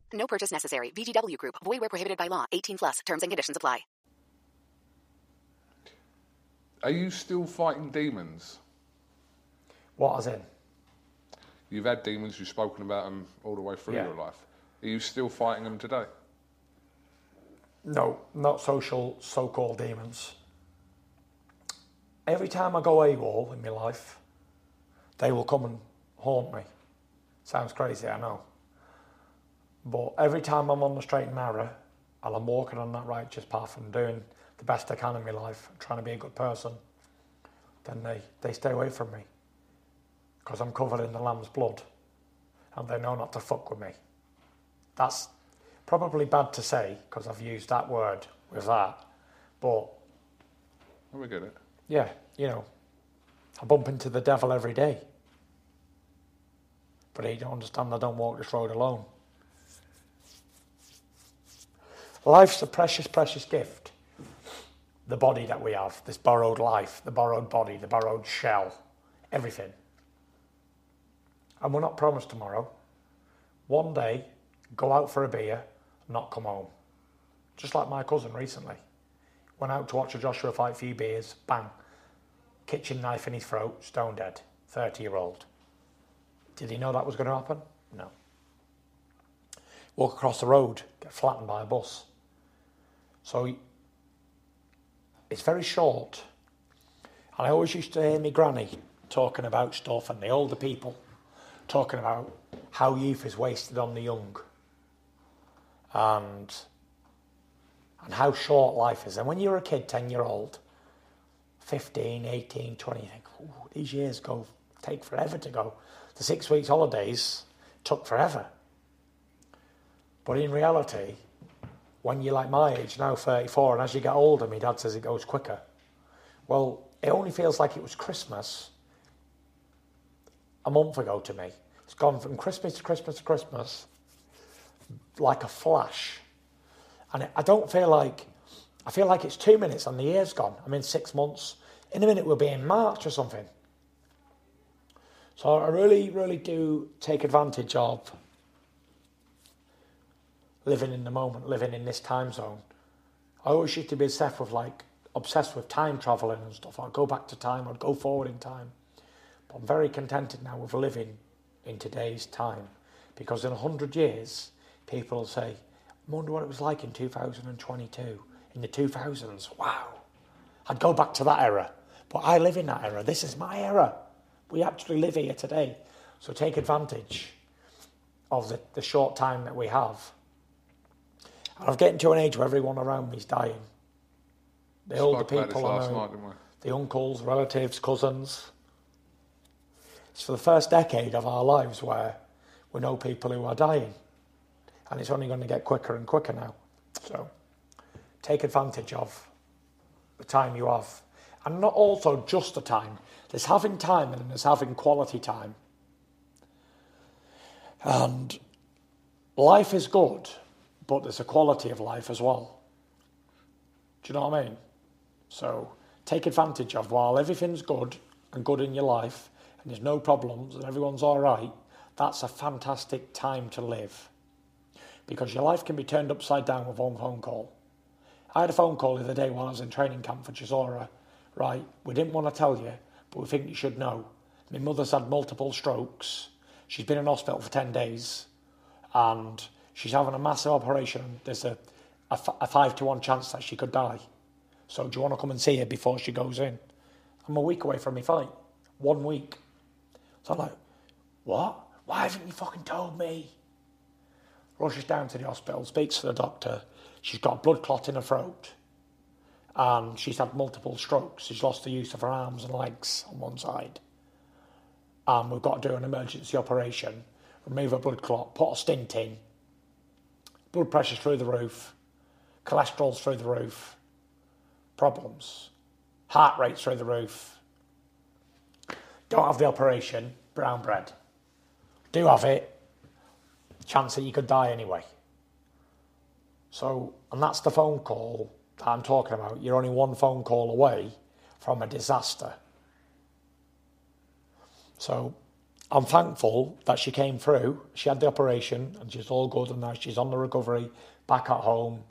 No purchase necessary. VGW Group. Void where prohibited by law. 18 plus. Terms and conditions apply. Are you still fighting demons? What as in? You've had demons, you've spoken about them all the way through Yeah. your life. Are you still fighting them today? No, not social so called demons. Every time I go AWOL in my life, they will come and haunt me. Sounds crazy, I know. But every time I'm on the straight and narrow and I'm walking on that righteous path and doing the best I can in my life, trying to be a good person, then they, they stay away from me. Because I'm covered in the lamb's blood and they know not to fuck with me. That's probably bad to say because I've used that word with that. But Oh, we get it. yeah, you know, I bump into the devil every day. But he don't understand I don't walk this road alone. Life's a precious, precious gift. The body that we have, this borrowed life, the borrowed body, the borrowed shell, everything. And we're not promised tomorrow. One day, go out for a beer, not come home. Just like my cousin recently. Went out to watch a Joshua fight, few beers, bang. Kitchen knife in his throat, stone dead. 30 year old. Did he know that was going to happen? No. Walk across the road, get flattened by a bus. So it's very short. And I always used to hear my granny talking about stuff and the older people talking about how youth is wasted on the young. And and how short life is. And when you're a kid, 10 year old, 15, 18, 20, you think, "Ooh, these years go, take forever to go. The six weeks holidays took forever. But in reality, when you're like my age, now 34, and as you get older, my dad says it goes quicker. Well, it only feels like it was Christmas a month ago to me. It's gone from Christmas to Christmas to Christmas like a flash. And I don't feel like, I feel like it's two minutes and the year's gone. I'm in six months. In a minute, we'll be in March or something. So I really, really do take advantage of living in the moment, living in this time zone. I always used to be obsessed with like obsessed with time traveling and stuff. I'd go back to time, I'd go forward in time. But I'm very contented now with living in today's time because in a hundred years, people will say, I wonder what it was like in 2022, in the 2000s. Wow. I'd go back to that era. But I live in that era. This is my era. We actually live here today. So take advantage of the, the short time that we have. And I'm getting to an age where everyone around me is dying. The older Spoke about people this I know, night, the uncles, relatives, cousins. It's for the first decade of our lives where we know people who are dying. And it's only going to get quicker and quicker now. So take advantage of the time you have. And not also just the time. There's having time and there's having quality time. And life is good, but there's a quality of life as well. Do you know what I mean? So take advantage of while everything's good and good in your life and there's no problems and everyone's all right, that's a fantastic time to live. Because your life can be turned upside down with one phone call. I had a phone call the other day while I was in training camp for Chisora. Right, we didn't want to tell you, but we think you should know. My mother's had multiple strokes. She's been in hospital for 10 days and she's having a massive operation. There's a, a, f- a five to one chance that she could die. So do you want to come and see her before she goes in? I'm a week away from my fight. One week. So I'm like, what? Why haven't you fucking told me? Rushes down to the hospital, speaks to the doctor. She's got a blood clot in her throat. And she's had multiple strokes. She's lost the use of her arms and legs on one side. And we've got to do an emergency operation, remove a blood clot, put a stint in. Blood pressure's through the roof, cholesterol's through the roof, problems, heart rate's through the roof. Don't have the operation, brown bread. Do have it, chance that you could die anyway. So, and that's the phone call that I'm talking about. You're only one phone call away from a disaster. So, I'm thankful that she came through. She had the operation and she's all good and now she's on the recovery, back at home.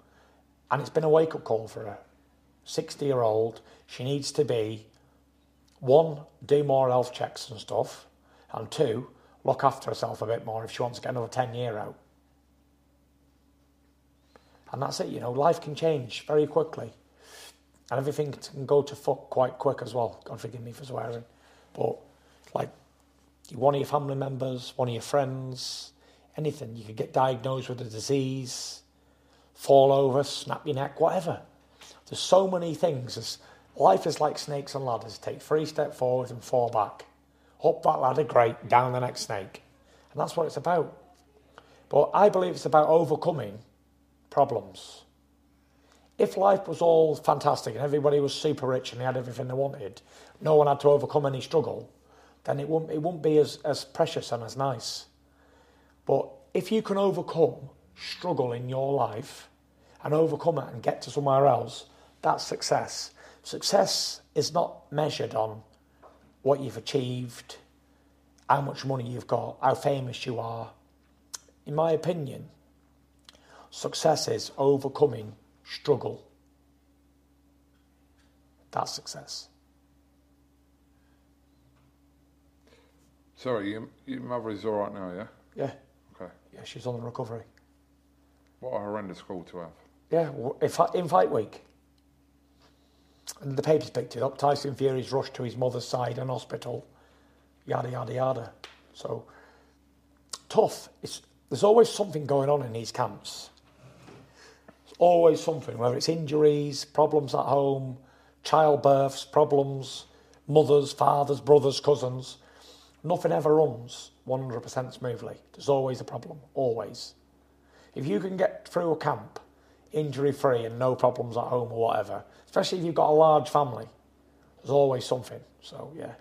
And it's been a wake up call for her. 60 year old, she needs to be one, do more health checks and stuff, and two, look after herself a bit more if she wants to get another 10 year out. And that's it, you know, life can change very quickly. And everything can go to fuck quite quick as well. God forgive me for swearing. But, like, one of your family members, one of your friends, anything, you could get diagnosed with a disease, fall over, snap your neck, whatever. There's so many things. It's, life is like snakes and ladders. Take three steps forward and four back. Up that ladder, great, down the next snake. And that's what it's about. But I believe it's about overcoming problems. If life was all fantastic and everybody was super rich and they had everything they wanted, no one had to overcome any struggle, then it won't, it wouldn't be as, as precious and as nice. But if you can overcome struggle in your life and overcome it and get to somewhere else, that's success. Success is not measured on what you've achieved, how much money you've got, how famous you are. In my opinion, success is overcoming struggle. That's success. Sorry, your, your mother is all right now, yeah? Yeah. Okay. Yeah, she's on the recovery. What a horrendous call to have. Yeah, w- in, fi- in fight week. And the papers picked it up. Tyson Fury's rushed to his mother's side in hospital. Yada, yada, yada. So, tough. It's, there's always something going on in these camps. There's always something, whether it's injuries, problems at home, childbirths, problems, mothers, fathers, brothers, cousins. Nothing ever runs 100% smoothly. There's always a problem, always. If you can get through a camp injury free and no problems at home or whatever, especially if you've got a large family, there's always something. So, yeah.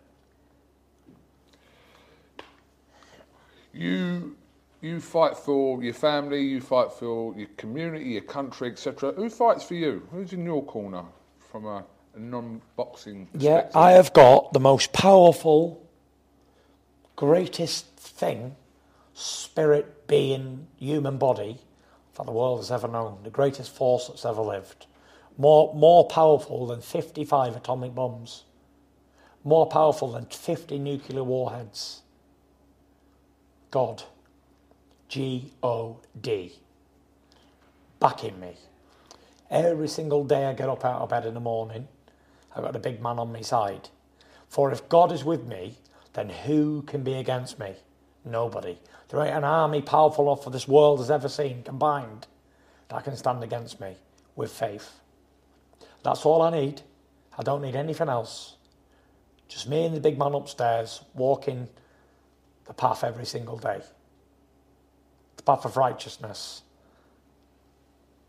You you fight for your family, you fight for your community, your country, etc. Who fights for you? Who's in your corner from a, a non-boxing perspective. Yeah. I have got the most powerful, greatest thing, spirit, being, human body that the world has ever known. The greatest force that's ever lived. More, more powerful than 55 atomic bombs. More powerful than 50 nuclear warheads. God. G O D. Backing me. Every single day I get up out of bed in the morning, I've got a big man on my side. For if God is with me, then who can be against me? Nobody. There ain't an army powerful enough for this world has ever seen combined that can stand against me with faith. That's all I need. I don't need anything else. Just me and the big man upstairs walking the path every single day. The path of righteousness.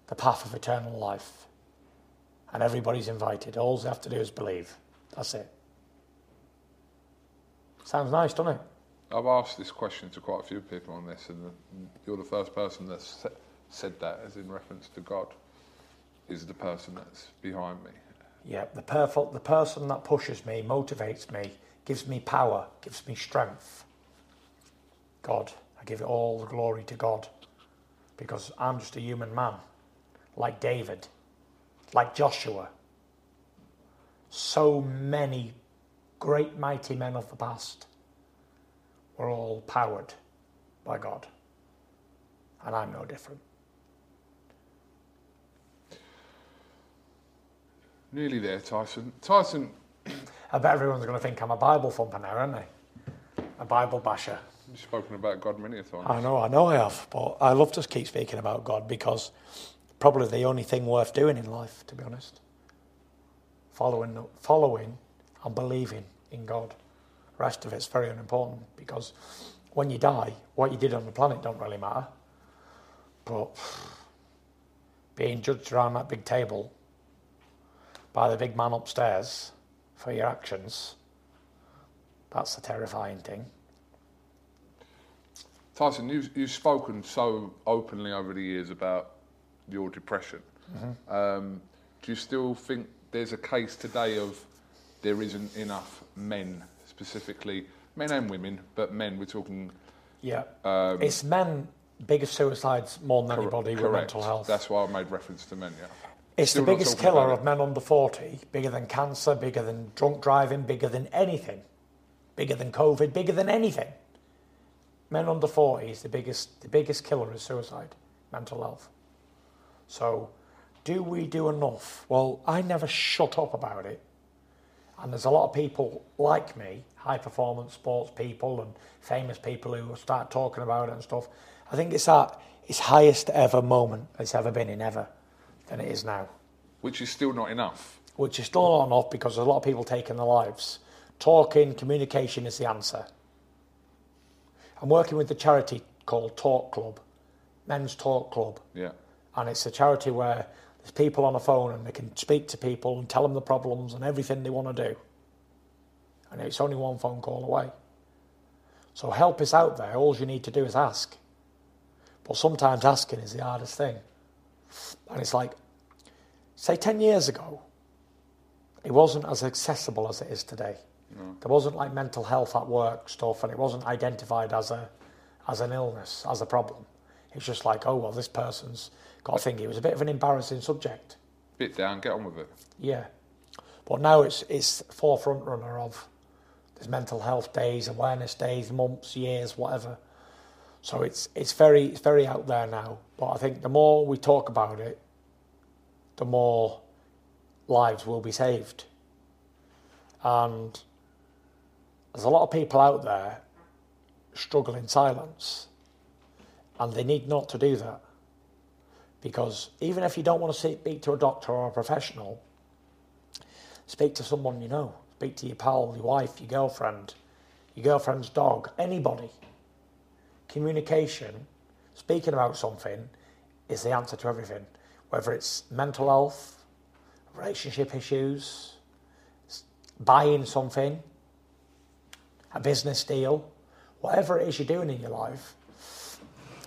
The path of eternal life. And everybody's invited. All they have to do is believe. That's it. Sounds nice, doesn't it? I've asked this question to quite a few people on this, and you're the first person that's sa- said that, as in reference to God, is the person that's behind me. Yeah, the, perf- the person that pushes me, motivates me, gives me power, gives me strength. God. I give it all the glory to God because I'm just a human man, like David, like Joshua. So many great, mighty men of the past were all powered by God. And I'm no different. Nearly there, Tyson. Tyson, I bet everyone's going to think I'm a Bible thumper now, aren't they? A Bible basher. you've spoken about God many a times. I know, I know I have, but I love to keep speaking about God because probably the only thing worth doing in life, to be honest. Following, following and believing in God. The rest of it's very unimportant because when you die, what you did on the planet don't really matter. But being judged around that big table by the big man upstairs for your actions, that's the terrifying thing. Tyson, you've, you've spoken so openly over the years about your depression. Mhm. Um, do you still think there's a case today of there isn't enough men, specifically men and women, but men? We're talking. Yeah. Um, it's men biggest suicides more than cor- anybody with correct. mental health. That's why I made reference to men. Yeah. It's Still the biggest killer of men under 40, bigger than cancer, bigger than drunk driving, bigger than anything, bigger than COVID, bigger than anything. Men under 40 is the biggest, the biggest killer is suicide, mental health. So, do we do enough? Well, I never shut up about it. And there's a lot of people like me, high performance sports people and famous people who start talking about it and stuff. I think it's at its highest ever moment it's ever been in ever than it is now. Which is still not enough. Which is still not enough because there's a lot of people taking their lives. Talking, communication is the answer. I'm working with a charity called Talk Club, Men's Talk Club. Yeah. And it's a charity where there's people on the phone and they can speak to people and tell them the problems and everything they want to do. And it's only one phone call away. So help is out there. All you need to do is ask. But sometimes asking is the hardest thing. And it's like, say 10 years ago, it wasn't as accessible as it is today. There wasn't like mental health at work stuff, and it wasn't identified as a as an illness, as a problem. It's just like, oh well, this person's got a thing. It was a bit of an embarrassing subject. Bit down, get on with it. Yeah. But now it's it's forefront runner of there's mental health days, awareness days, months, years, whatever. So it's it's very it's very out there now. But I think the more we talk about it, the more lives will be saved. And there's a lot of people out there struggle in silence. And they need not to do that. Because even if you don't want to speak to a doctor or a professional, speak to someone you know. Speak to your pal, your wife, your girlfriend, your girlfriend's dog, anybody. Communication, speaking about something, is the answer to everything. Whether it's mental health, relationship issues, buying something, a business deal, whatever it is you're doing in your life,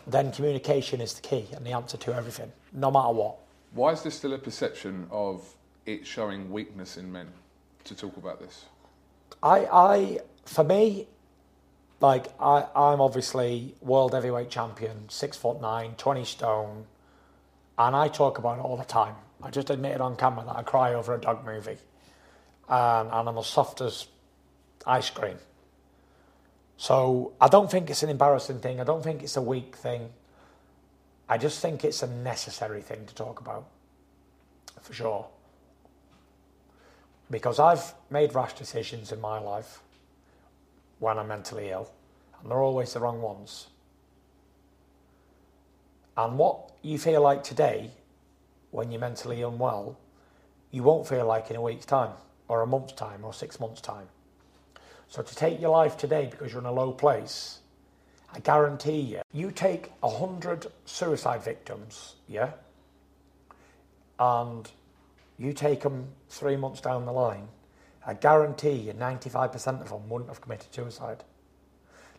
then communication is the key and the answer to everything, no matter what. Why is there still a perception of it showing weakness in men to talk about this? I, I, for me, like I, I'm obviously world heavyweight champion, six foot nine, 20 stone, and I talk about it all the time. I just admitted on camera that I cry over a dog movie, and, and I'm as soft as ice cream. So I don't think it's an embarrassing thing. I don't think it's a weak thing. I just think it's a necessary thing to talk about, for sure. Because I've made rash decisions in my life when I'm mentally ill, and they're always the wrong ones. And what you feel like today, when you're mentally unwell, you won't feel like in a week's time, or a month's time, or six months' time. So to take your life today because you're in a low place, I guarantee you, you take a hundred suicide victims, yeah, and you take them three months down the line, I guarantee you 95% of them wouldn't have committed suicide.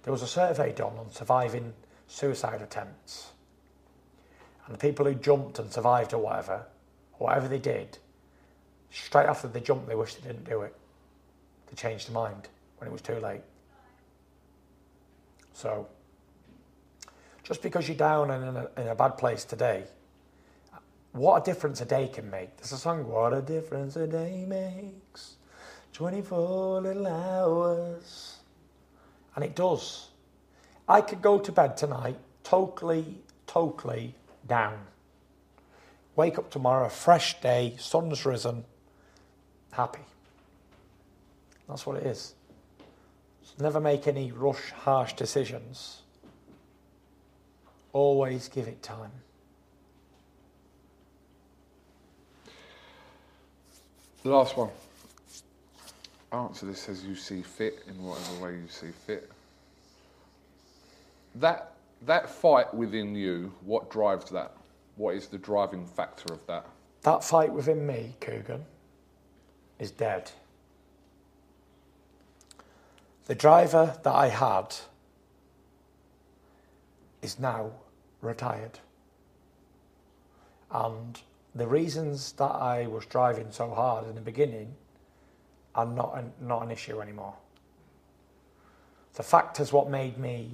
There was a survey done on surviving suicide attempts. And the people who jumped and survived or whatever, whatever they did, straight after they jumped, they wished they didn't do it. They changed their mind when it was too late. So, just because you're down and in a, in a bad place today, what a difference a day can make. There's a song, What a Difference a Day Makes. 24 little hours. And it does. I could go to bed tonight totally, totally down. Wake up tomorrow, fresh day, sun's risen, happy. That's what it is. Never make any rush, harsh decisions. Always give it time. The last one. Answer this as you see fit in whatever way you see fit. That that fight within you, what drives that? What is the driving factor of that? That fight within me, Kugan, is dead. The driver that I had is now retired. And the reasons that I was driving so hard in the beginning are not an, not an issue anymore. The factors what made me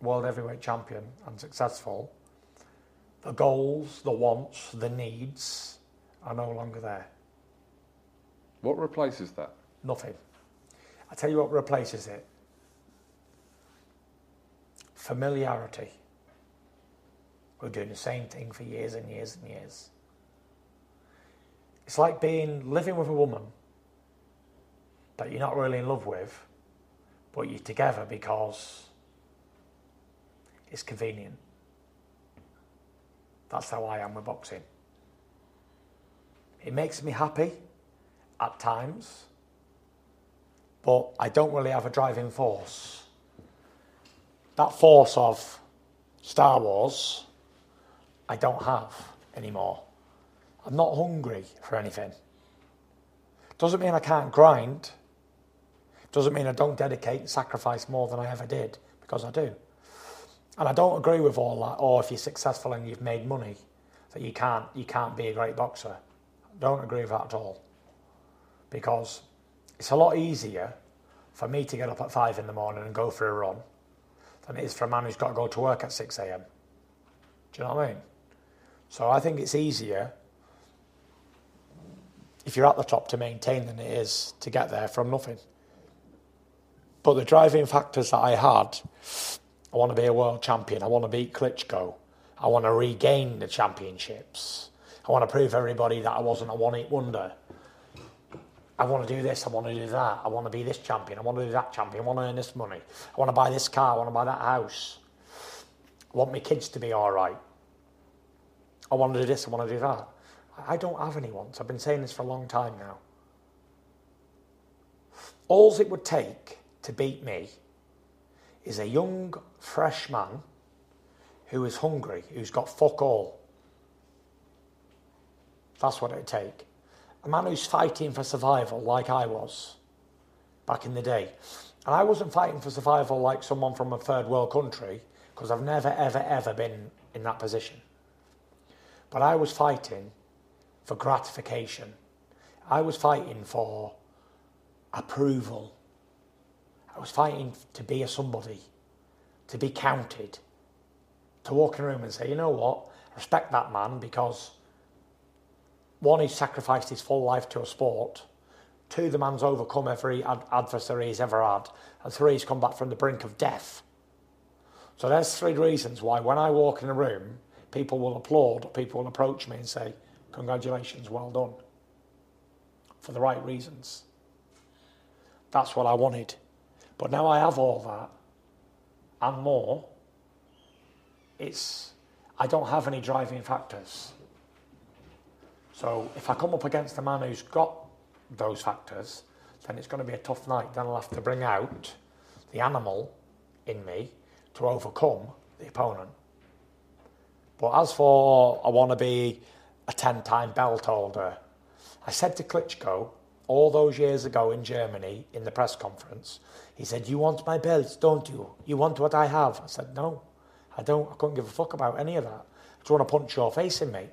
world heavyweight champion and successful, the goals, the wants, the needs are no longer there. What replaces that? Nothing. I tell you what replaces it. Familiarity. We're doing the same thing for years and years and years. It's like being living with a woman that you're not really in love with, but you're together because it's convenient. That's how I am with boxing. It makes me happy at times, but I don't really have a driving force. That force of Star Wars, I don't have anymore. I'm not hungry for anything. Doesn't mean I can't grind. Doesn't mean I don't dedicate and sacrifice more than I ever did, because I do. And I don't agree with all that, or if you're successful and you've made money, that you can't, you can't be a great boxer. I don't agree with that at all. Because it's a lot easier for me to get up at five in the morning and go for a run than it is for a man who's got to go to work at 6 a.m. Do you know what I mean? So I think it's easier if you're at the top to maintain than it is to get there from nothing. But the driving factors that I had, I want to be a world champion. I want to beat Klitschko. I want to regain the championships. I want to prove everybody that I wasn't a one-hit wonder. I want to do this. I want to do that. I want to be this champion. I want to do that champion. I want to earn this money. I want to buy this car. I want to buy that house. I want my kids to be all right. I want to do this. I want to do that. I don't have any wants. I've been saying this for a long time now. All it would take to beat me is a young, fresh man who is hungry, who's got fuck all. That's what it'd take. A man who's fighting for survival, like I was back in the day. And I wasn't fighting for survival like someone from a third world country, because I've never, ever, ever been in that position. But I was fighting for gratification. I was fighting for approval. I was fighting to be a somebody, to be counted, to walk in a room and say, you know what, respect that man because one, he's sacrificed his full life to a sport. Two, the man's overcome every ad- adversary he's ever had. And three, he's come back from the brink of death. So there's three reasons why when I walk in a room, people will applaud, people will approach me and say, congratulations, well done. For the right reasons. That's what I wanted. But now I have all that and more. It's I don't have any driving factors. So if I come up against a man who's got those factors, then it's going to be a tough night. Then I'll have to bring out the animal in me to overcome the opponent. But as for I want to be a 10 time belt holder, I said to Klitschko all those years ago in Germany in the press conference, he said, You want my belts, don't you? You want what I have? I said, No, I don't. I couldn't give a fuck about any of that. I just want to punch your face in, mate.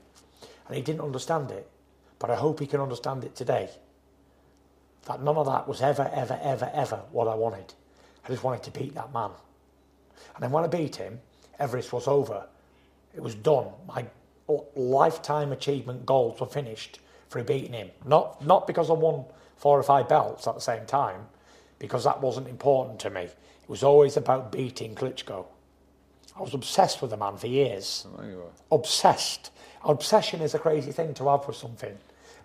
And he didn't understand it. But I hope he can understand it today. That none of that was ever, ever, ever, ever what I wanted. I just wanted to beat that man. And then when I beat him, Everest was over. It was done. My lifetime achievement goals were finished for beating him. Not, not because I won four or five belts at the same time, because that wasn't important to me. It was always about beating Klitschko. I was obsessed with the man for years. Obsessed. Obsession is a crazy thing to have with something.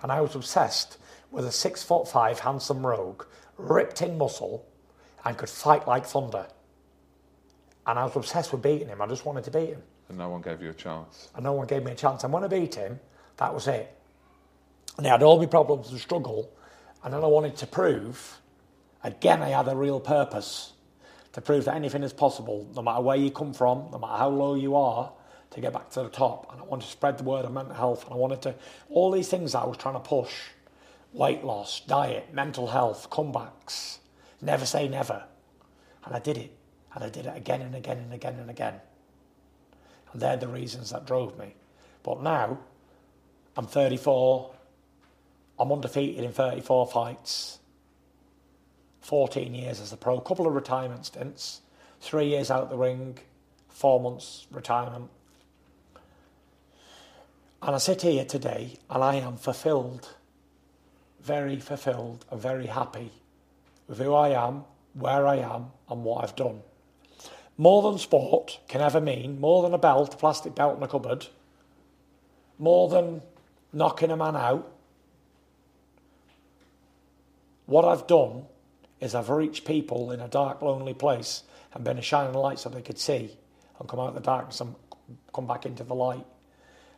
And I was obsessed with a six foot five handsome rogue, ripped in muscle, and could fight like thunder. And I was obsessed with beating him. I just wanted to beat him. And no one gave you a chance. And no one gave me a chance. And when I beat him, that was it. And I had all my problems and struggle. And then I wanted to prove, again, I had a real purpose to prove that anything is possible, no matter where you come from, no matter how low you are, to get back to the top. And I wanted to spread the word of mental health. And I wanted to, all these things I was trying to push weight loss, diet, mental health, comebacks, never say never. And I did it. And I did it again and again and again and again. And they're the reasons that drove me. But now, I'm 34. I'm undefeated in 34 fights. 14 years as a pro, a couple of retirement stints, three years out the ring, four months retirement. And I sit here today and I am fulfilled, very fulfilled and very happy with who I am, where I am, and what I've done. More than sport can ever mean, more than a belt, a plastic belt in a cupboard, more than knocking a man out. What I've done is I've reached people in a dark, lonely place and been a shining light so they could see and come out of the darkness and come back into the light.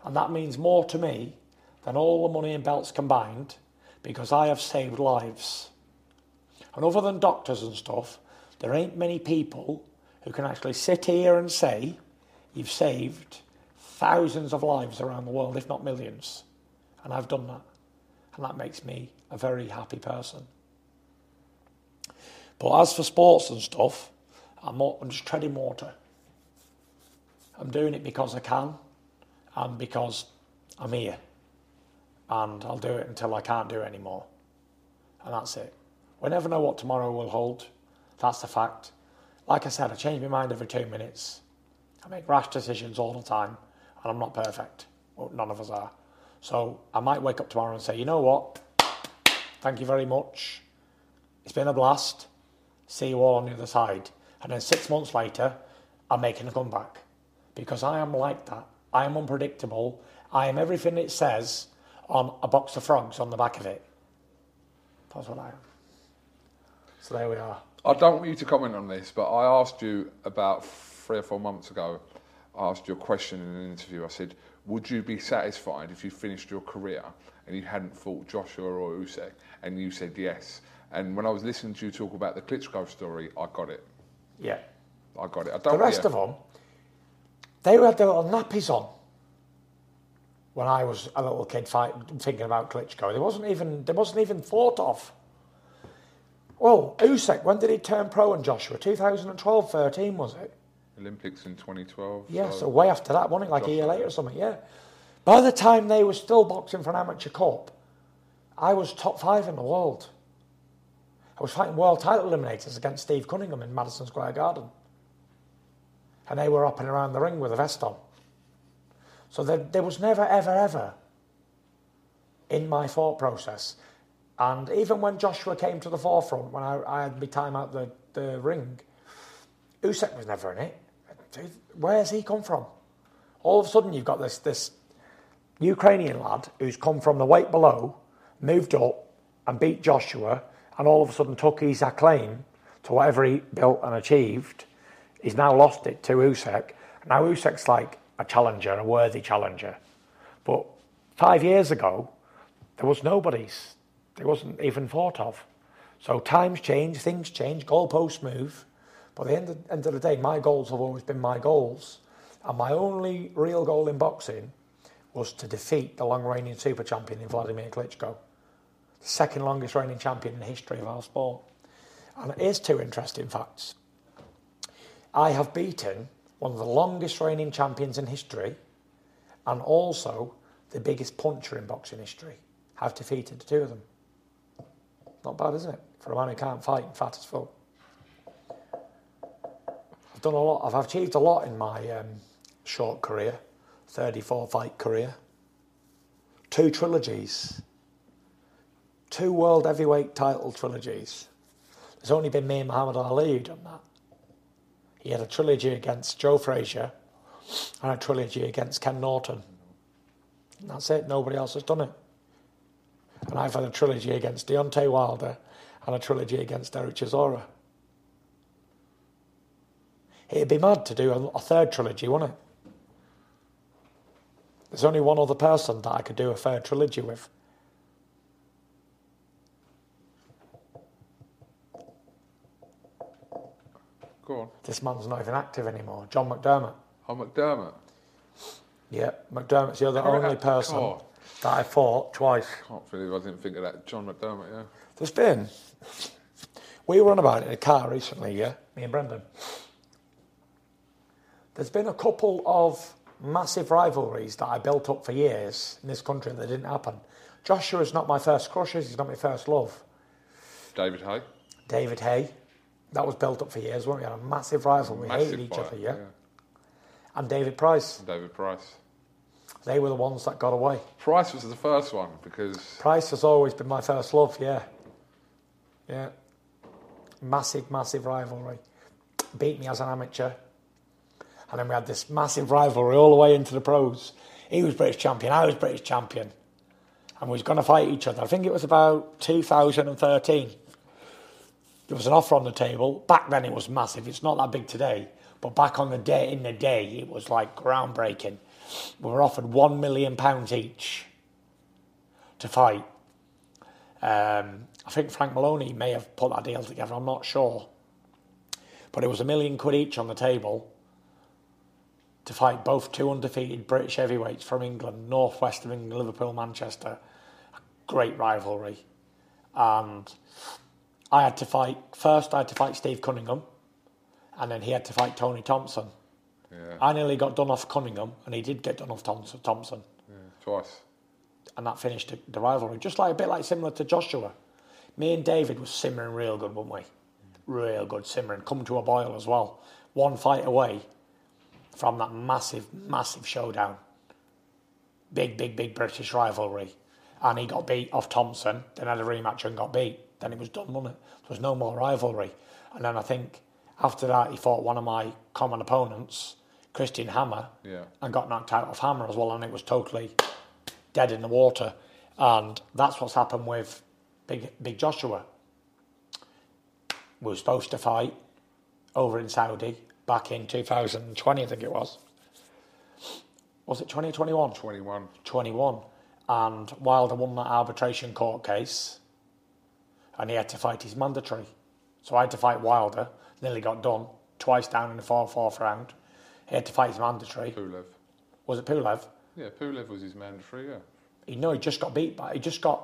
And that means more to me than all the money and belts combined because I have saved lives. And other than doctors and stuff, there ain't many people who can actually sit here and say you've saved thousands of lives around the world, if not millions. And I've done that. And that makes me a very happy person. But as for sports and stuff, I'm, not, I'm just treading water. I'm doing it because I can and because I'm here. And I'll do it until I can't do it anymore. And that's it. We never know what tomorrow will hold. That's the fact. Like I said, I change my mind every two minutes. I make rash decisions all the time, and I'm not perfect. Well, none of us are. So I might wake up tomorrow and say, you know what? Thank you very much. It's been a blast. See you all on the other side. And then six months later, I'm making a comeback. Because I am like that. I am unpredictable. I am everything it says on a box of frogs on the back of it. That's what I am. So there we are. I don't want you to comment on this, but I asked you about three or four months ago. I asked you a question in an interview. I said, "Would you be satisfied if you finished your career and you hadn't fought Joshua or Usyk?" And you said yes. And when I was listening to you talk about the Klitschko story, I got it. Yeah. I got it. I don't. the rest yeah. of them, they had their little nappies on when I was a little kid fight, thinking about Klitschko. They wasn't even they wasn't even thought of. Well, Usyk, when did he turn pro and Joshua? 2012, 13, was it? Olympics in 2012. Yeah, so, way after that, wasn't it? Like a year later or something, yeah. By the time they were still boxing for an amateur cup, I was top five in the world. I was fighting world title eliminators against Steve Cunningham in Madison Square Garden. And they were up and around the ring with a vest on. So there, there was never, ever, ever in my thought process. And even when Joshua came to the forefront, when I, I had my time out the, the ring, Usyk was never in it. Where's he come from? All of a sudden, you've got this this Ukrainian lad who's come from the weight below, moved up and beat Joshua, and all of a sudden took his acclaim to whatever he built and achieved. He's now lost it to Usyk. Now Usyk's like a challenger, a worthy challenger. But five years ago, there was nobody's. There wasn't even thought of. So times change, things change, goalposts move. But at the end of, end of the day, my goals have always been my goals. And my only real goal in boxing was to defeat the long reigning super champion in Vladimir Klitschko, the second longest reigning champion in the history of our sport. And here's two interesting facts. I have beaten one of the longest reigning champions in history and also the biggest puncher in boxing history. I've defeated the two of them. Not bad, isn't it? For a man who can't fight and fat as fuck. I've done a lot. I've achieved a lot in my um, short career, 34 fight career. Two trilogies. Two world heavyweight title trilogies. There's only been me and Muhammad Ali who've done that. He had a trilogy against Joe Frazier and a trilogy against Ken Norton. And that's it. Nobody else has done it. And I've had a trilogy against Deontay Wilder and a trilogy against Derek Chisora. It'd be mad to do a, a third trilogy, wouldn't it? There's only one other person that I could do a third trilogy with. Go on. This man's not even active anymore. John McDermott. Oh, McDermott. Yeah, McDermott's the other Correct. only person God. that I fought twice. Can't believe I didn't think of that. John McDermott, yeah. There's been. We were on about it in a car recently, yeah? Me and Brendan. There's been a couple of massive rivalries that I built up for years in this country that didn't happen. Joshua's not my first crushes, he's not my first love. David Haye. David Haye, that was built up for years, wasn't we? Had a massive rivalry, we Massive hated each fight, other, yeah? And David Price, David Price. they were the ones that got away. Price was the first one because Price has always been my first love, yeah. Yeah. Massive, massive rivalry. Beat me as an amateur. And then we had this massive rivalry all the way into the pros. He was British champion, I was British champion. And we was going to fight each other. I think it was about 2013. There was an offer on the table. Back then it was massive. It's not that big today. But back on the day, in the day, it was like groundbreaking. We were offered one million pounds each to fight. Um, I think Frank Maloney may have put that deal together. I'm not sure, but it was a million quid each on the table to fight both two undefeated British heavyweights from England, northwest of England, Liverpool, Manchester. A great rivalry, and I had to fight first. I had to fight Steve Cunningham, and then he had to fight Tony Thompson. yeah, I nearly got done off Cunningham, and he did get done off Thompson. Thompson yeah, twice. and that finished the, the rivalry. Just like a bit like similar to Joshua. Me and David was simmering real good, weren't we? Real good simmering. Come to a boil as well. One fight away from that massive, massive showdown. Big, big, big British rivalry. And he got beat off Thompson, then had a rematch and got beat. Then it was done, wasn't it? There was no more rivalry. And then I think after that, he fought one of my common opponents, Christian Hammer, Yeah. and got knocked out of Hammer as well. And it was totally dead in the water. And that's what's happened with Big, Big Joshua. We were supposed to fight over in Saudi back in 2020, I think it was. Was it 2021? 21. 21. And Wilder won that arbitration court case and he had to fight his mandatory. So I had to fight Wilder, nearly got done, twice down in the fourth, fourth round. He had to fight his mandatory. Pulev. Was it Pulev? Yeah, Pulev was his mandatory, yeah. He no, he just got beat by he just got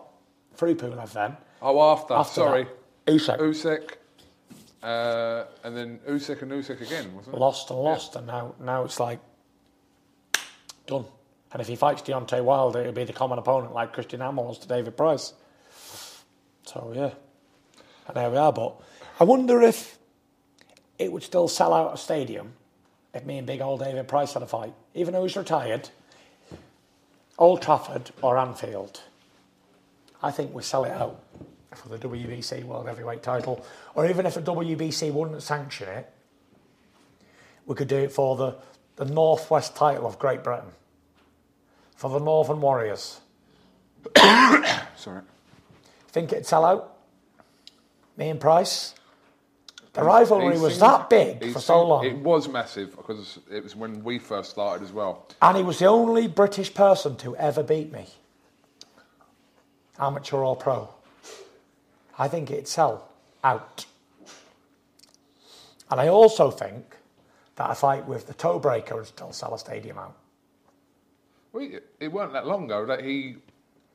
through Pulev then. Oh, after. After Sorry. that. Usyk. Usyk, uh, and then Usyk and Usyk again, wasn't it? lost and lost, and now now it's like done. And if he fights Deontay Wilder, it'll be the common opponent like Christian Hammer to David Price. So yeah, and there we are. But I wonder if it would still sell out a stadium if me and big old David Price had a fight, even though he's retired. Old Trafford or Anfield, I think we sell it out for the WBC World Heavyweight title, or even if the WBC wouldn't sanction it, we could do it for the, the Northwest title of Great Britain, for the Northern Warriors. <coughs> Sorry. Think it'd sell out? Me and Price? The rivalry was that big for so long. It was massive because it was when we first started as well. And he was the only British person to ever beat me. Amateur or pro. I think it'd sell out. And I also think that a fight with the toe breaker would still sell a stadium out. Well, it- weren't that long ago that he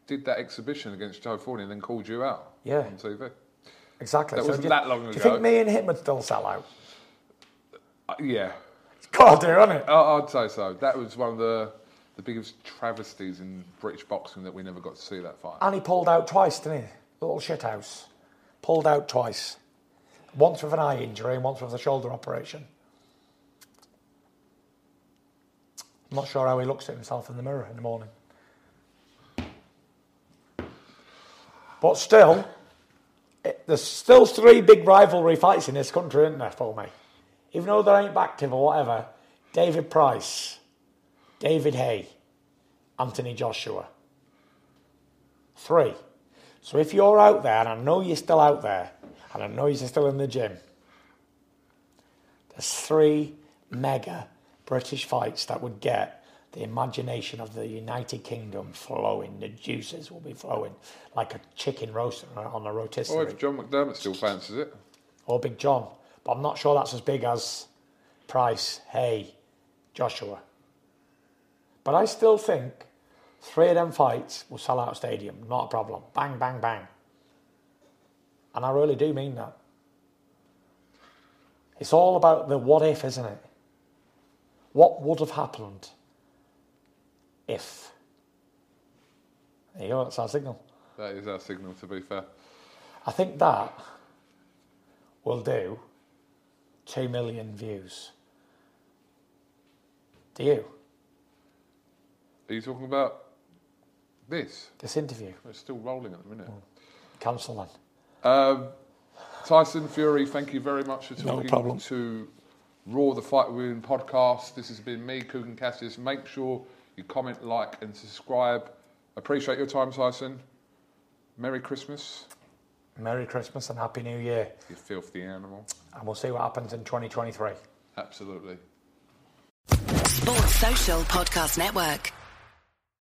did that exhibition against Joe Fournier and then called you out Yeah. on TV. Exactly. That So wasn't you- that long ago. Do you think me and him would still sell out? Uh, yeah. It's got to do, hasn't it? I- I'd say so. That was one of the the biggest travesties in British boxing that we never got to see that fight. And he pulled out twice, didn't he? Little shithouse. Pulled out twice. Once with an eye injury and once with a shoulder operation. I'm not sure how he looks at himself in the mirror in the morning. But still, it, there's still three big rivalry fights in this country, isn't there, for me? Even though there ain't back active or whatever, David Price, David Haye, Anthony Joshua. Three. So if you're out there, and I know you're still out there, and I know you're still in the gym, there's three mega British fights that would get the imagination of the United Kingdom flowing. The juices will be flowing like a chicken roast on a rotisserie. Or if John McDermott still fancies it. or Big John. But I'm not sure that's as big as Price, Haye, Joshua. But I still think three of them fights will sell out a stadium, not a problem. Bang, bang, bang. And I really do mean that. It's all about the what if, isn't it? What would have happened if? There you go, that's our signal. That is our signal, to be fair. I think that will do 2 million views. Do you? Are you talking about this? This interview? It's still rolling at the minute. Cancel then. Um, Tyson Fury, thank you very much for No talking problem. to Raw the Fight Within podcast. This has been me, Kugan Cassius. Make sure you comment, like, and subscribe. Appreciate your time, Tyson. Merry Christmas, Merry Christmas and Happy New Year. you filthy animal. And we'll see what happens in 2023. Absolutely. Sports Social Podcast Network.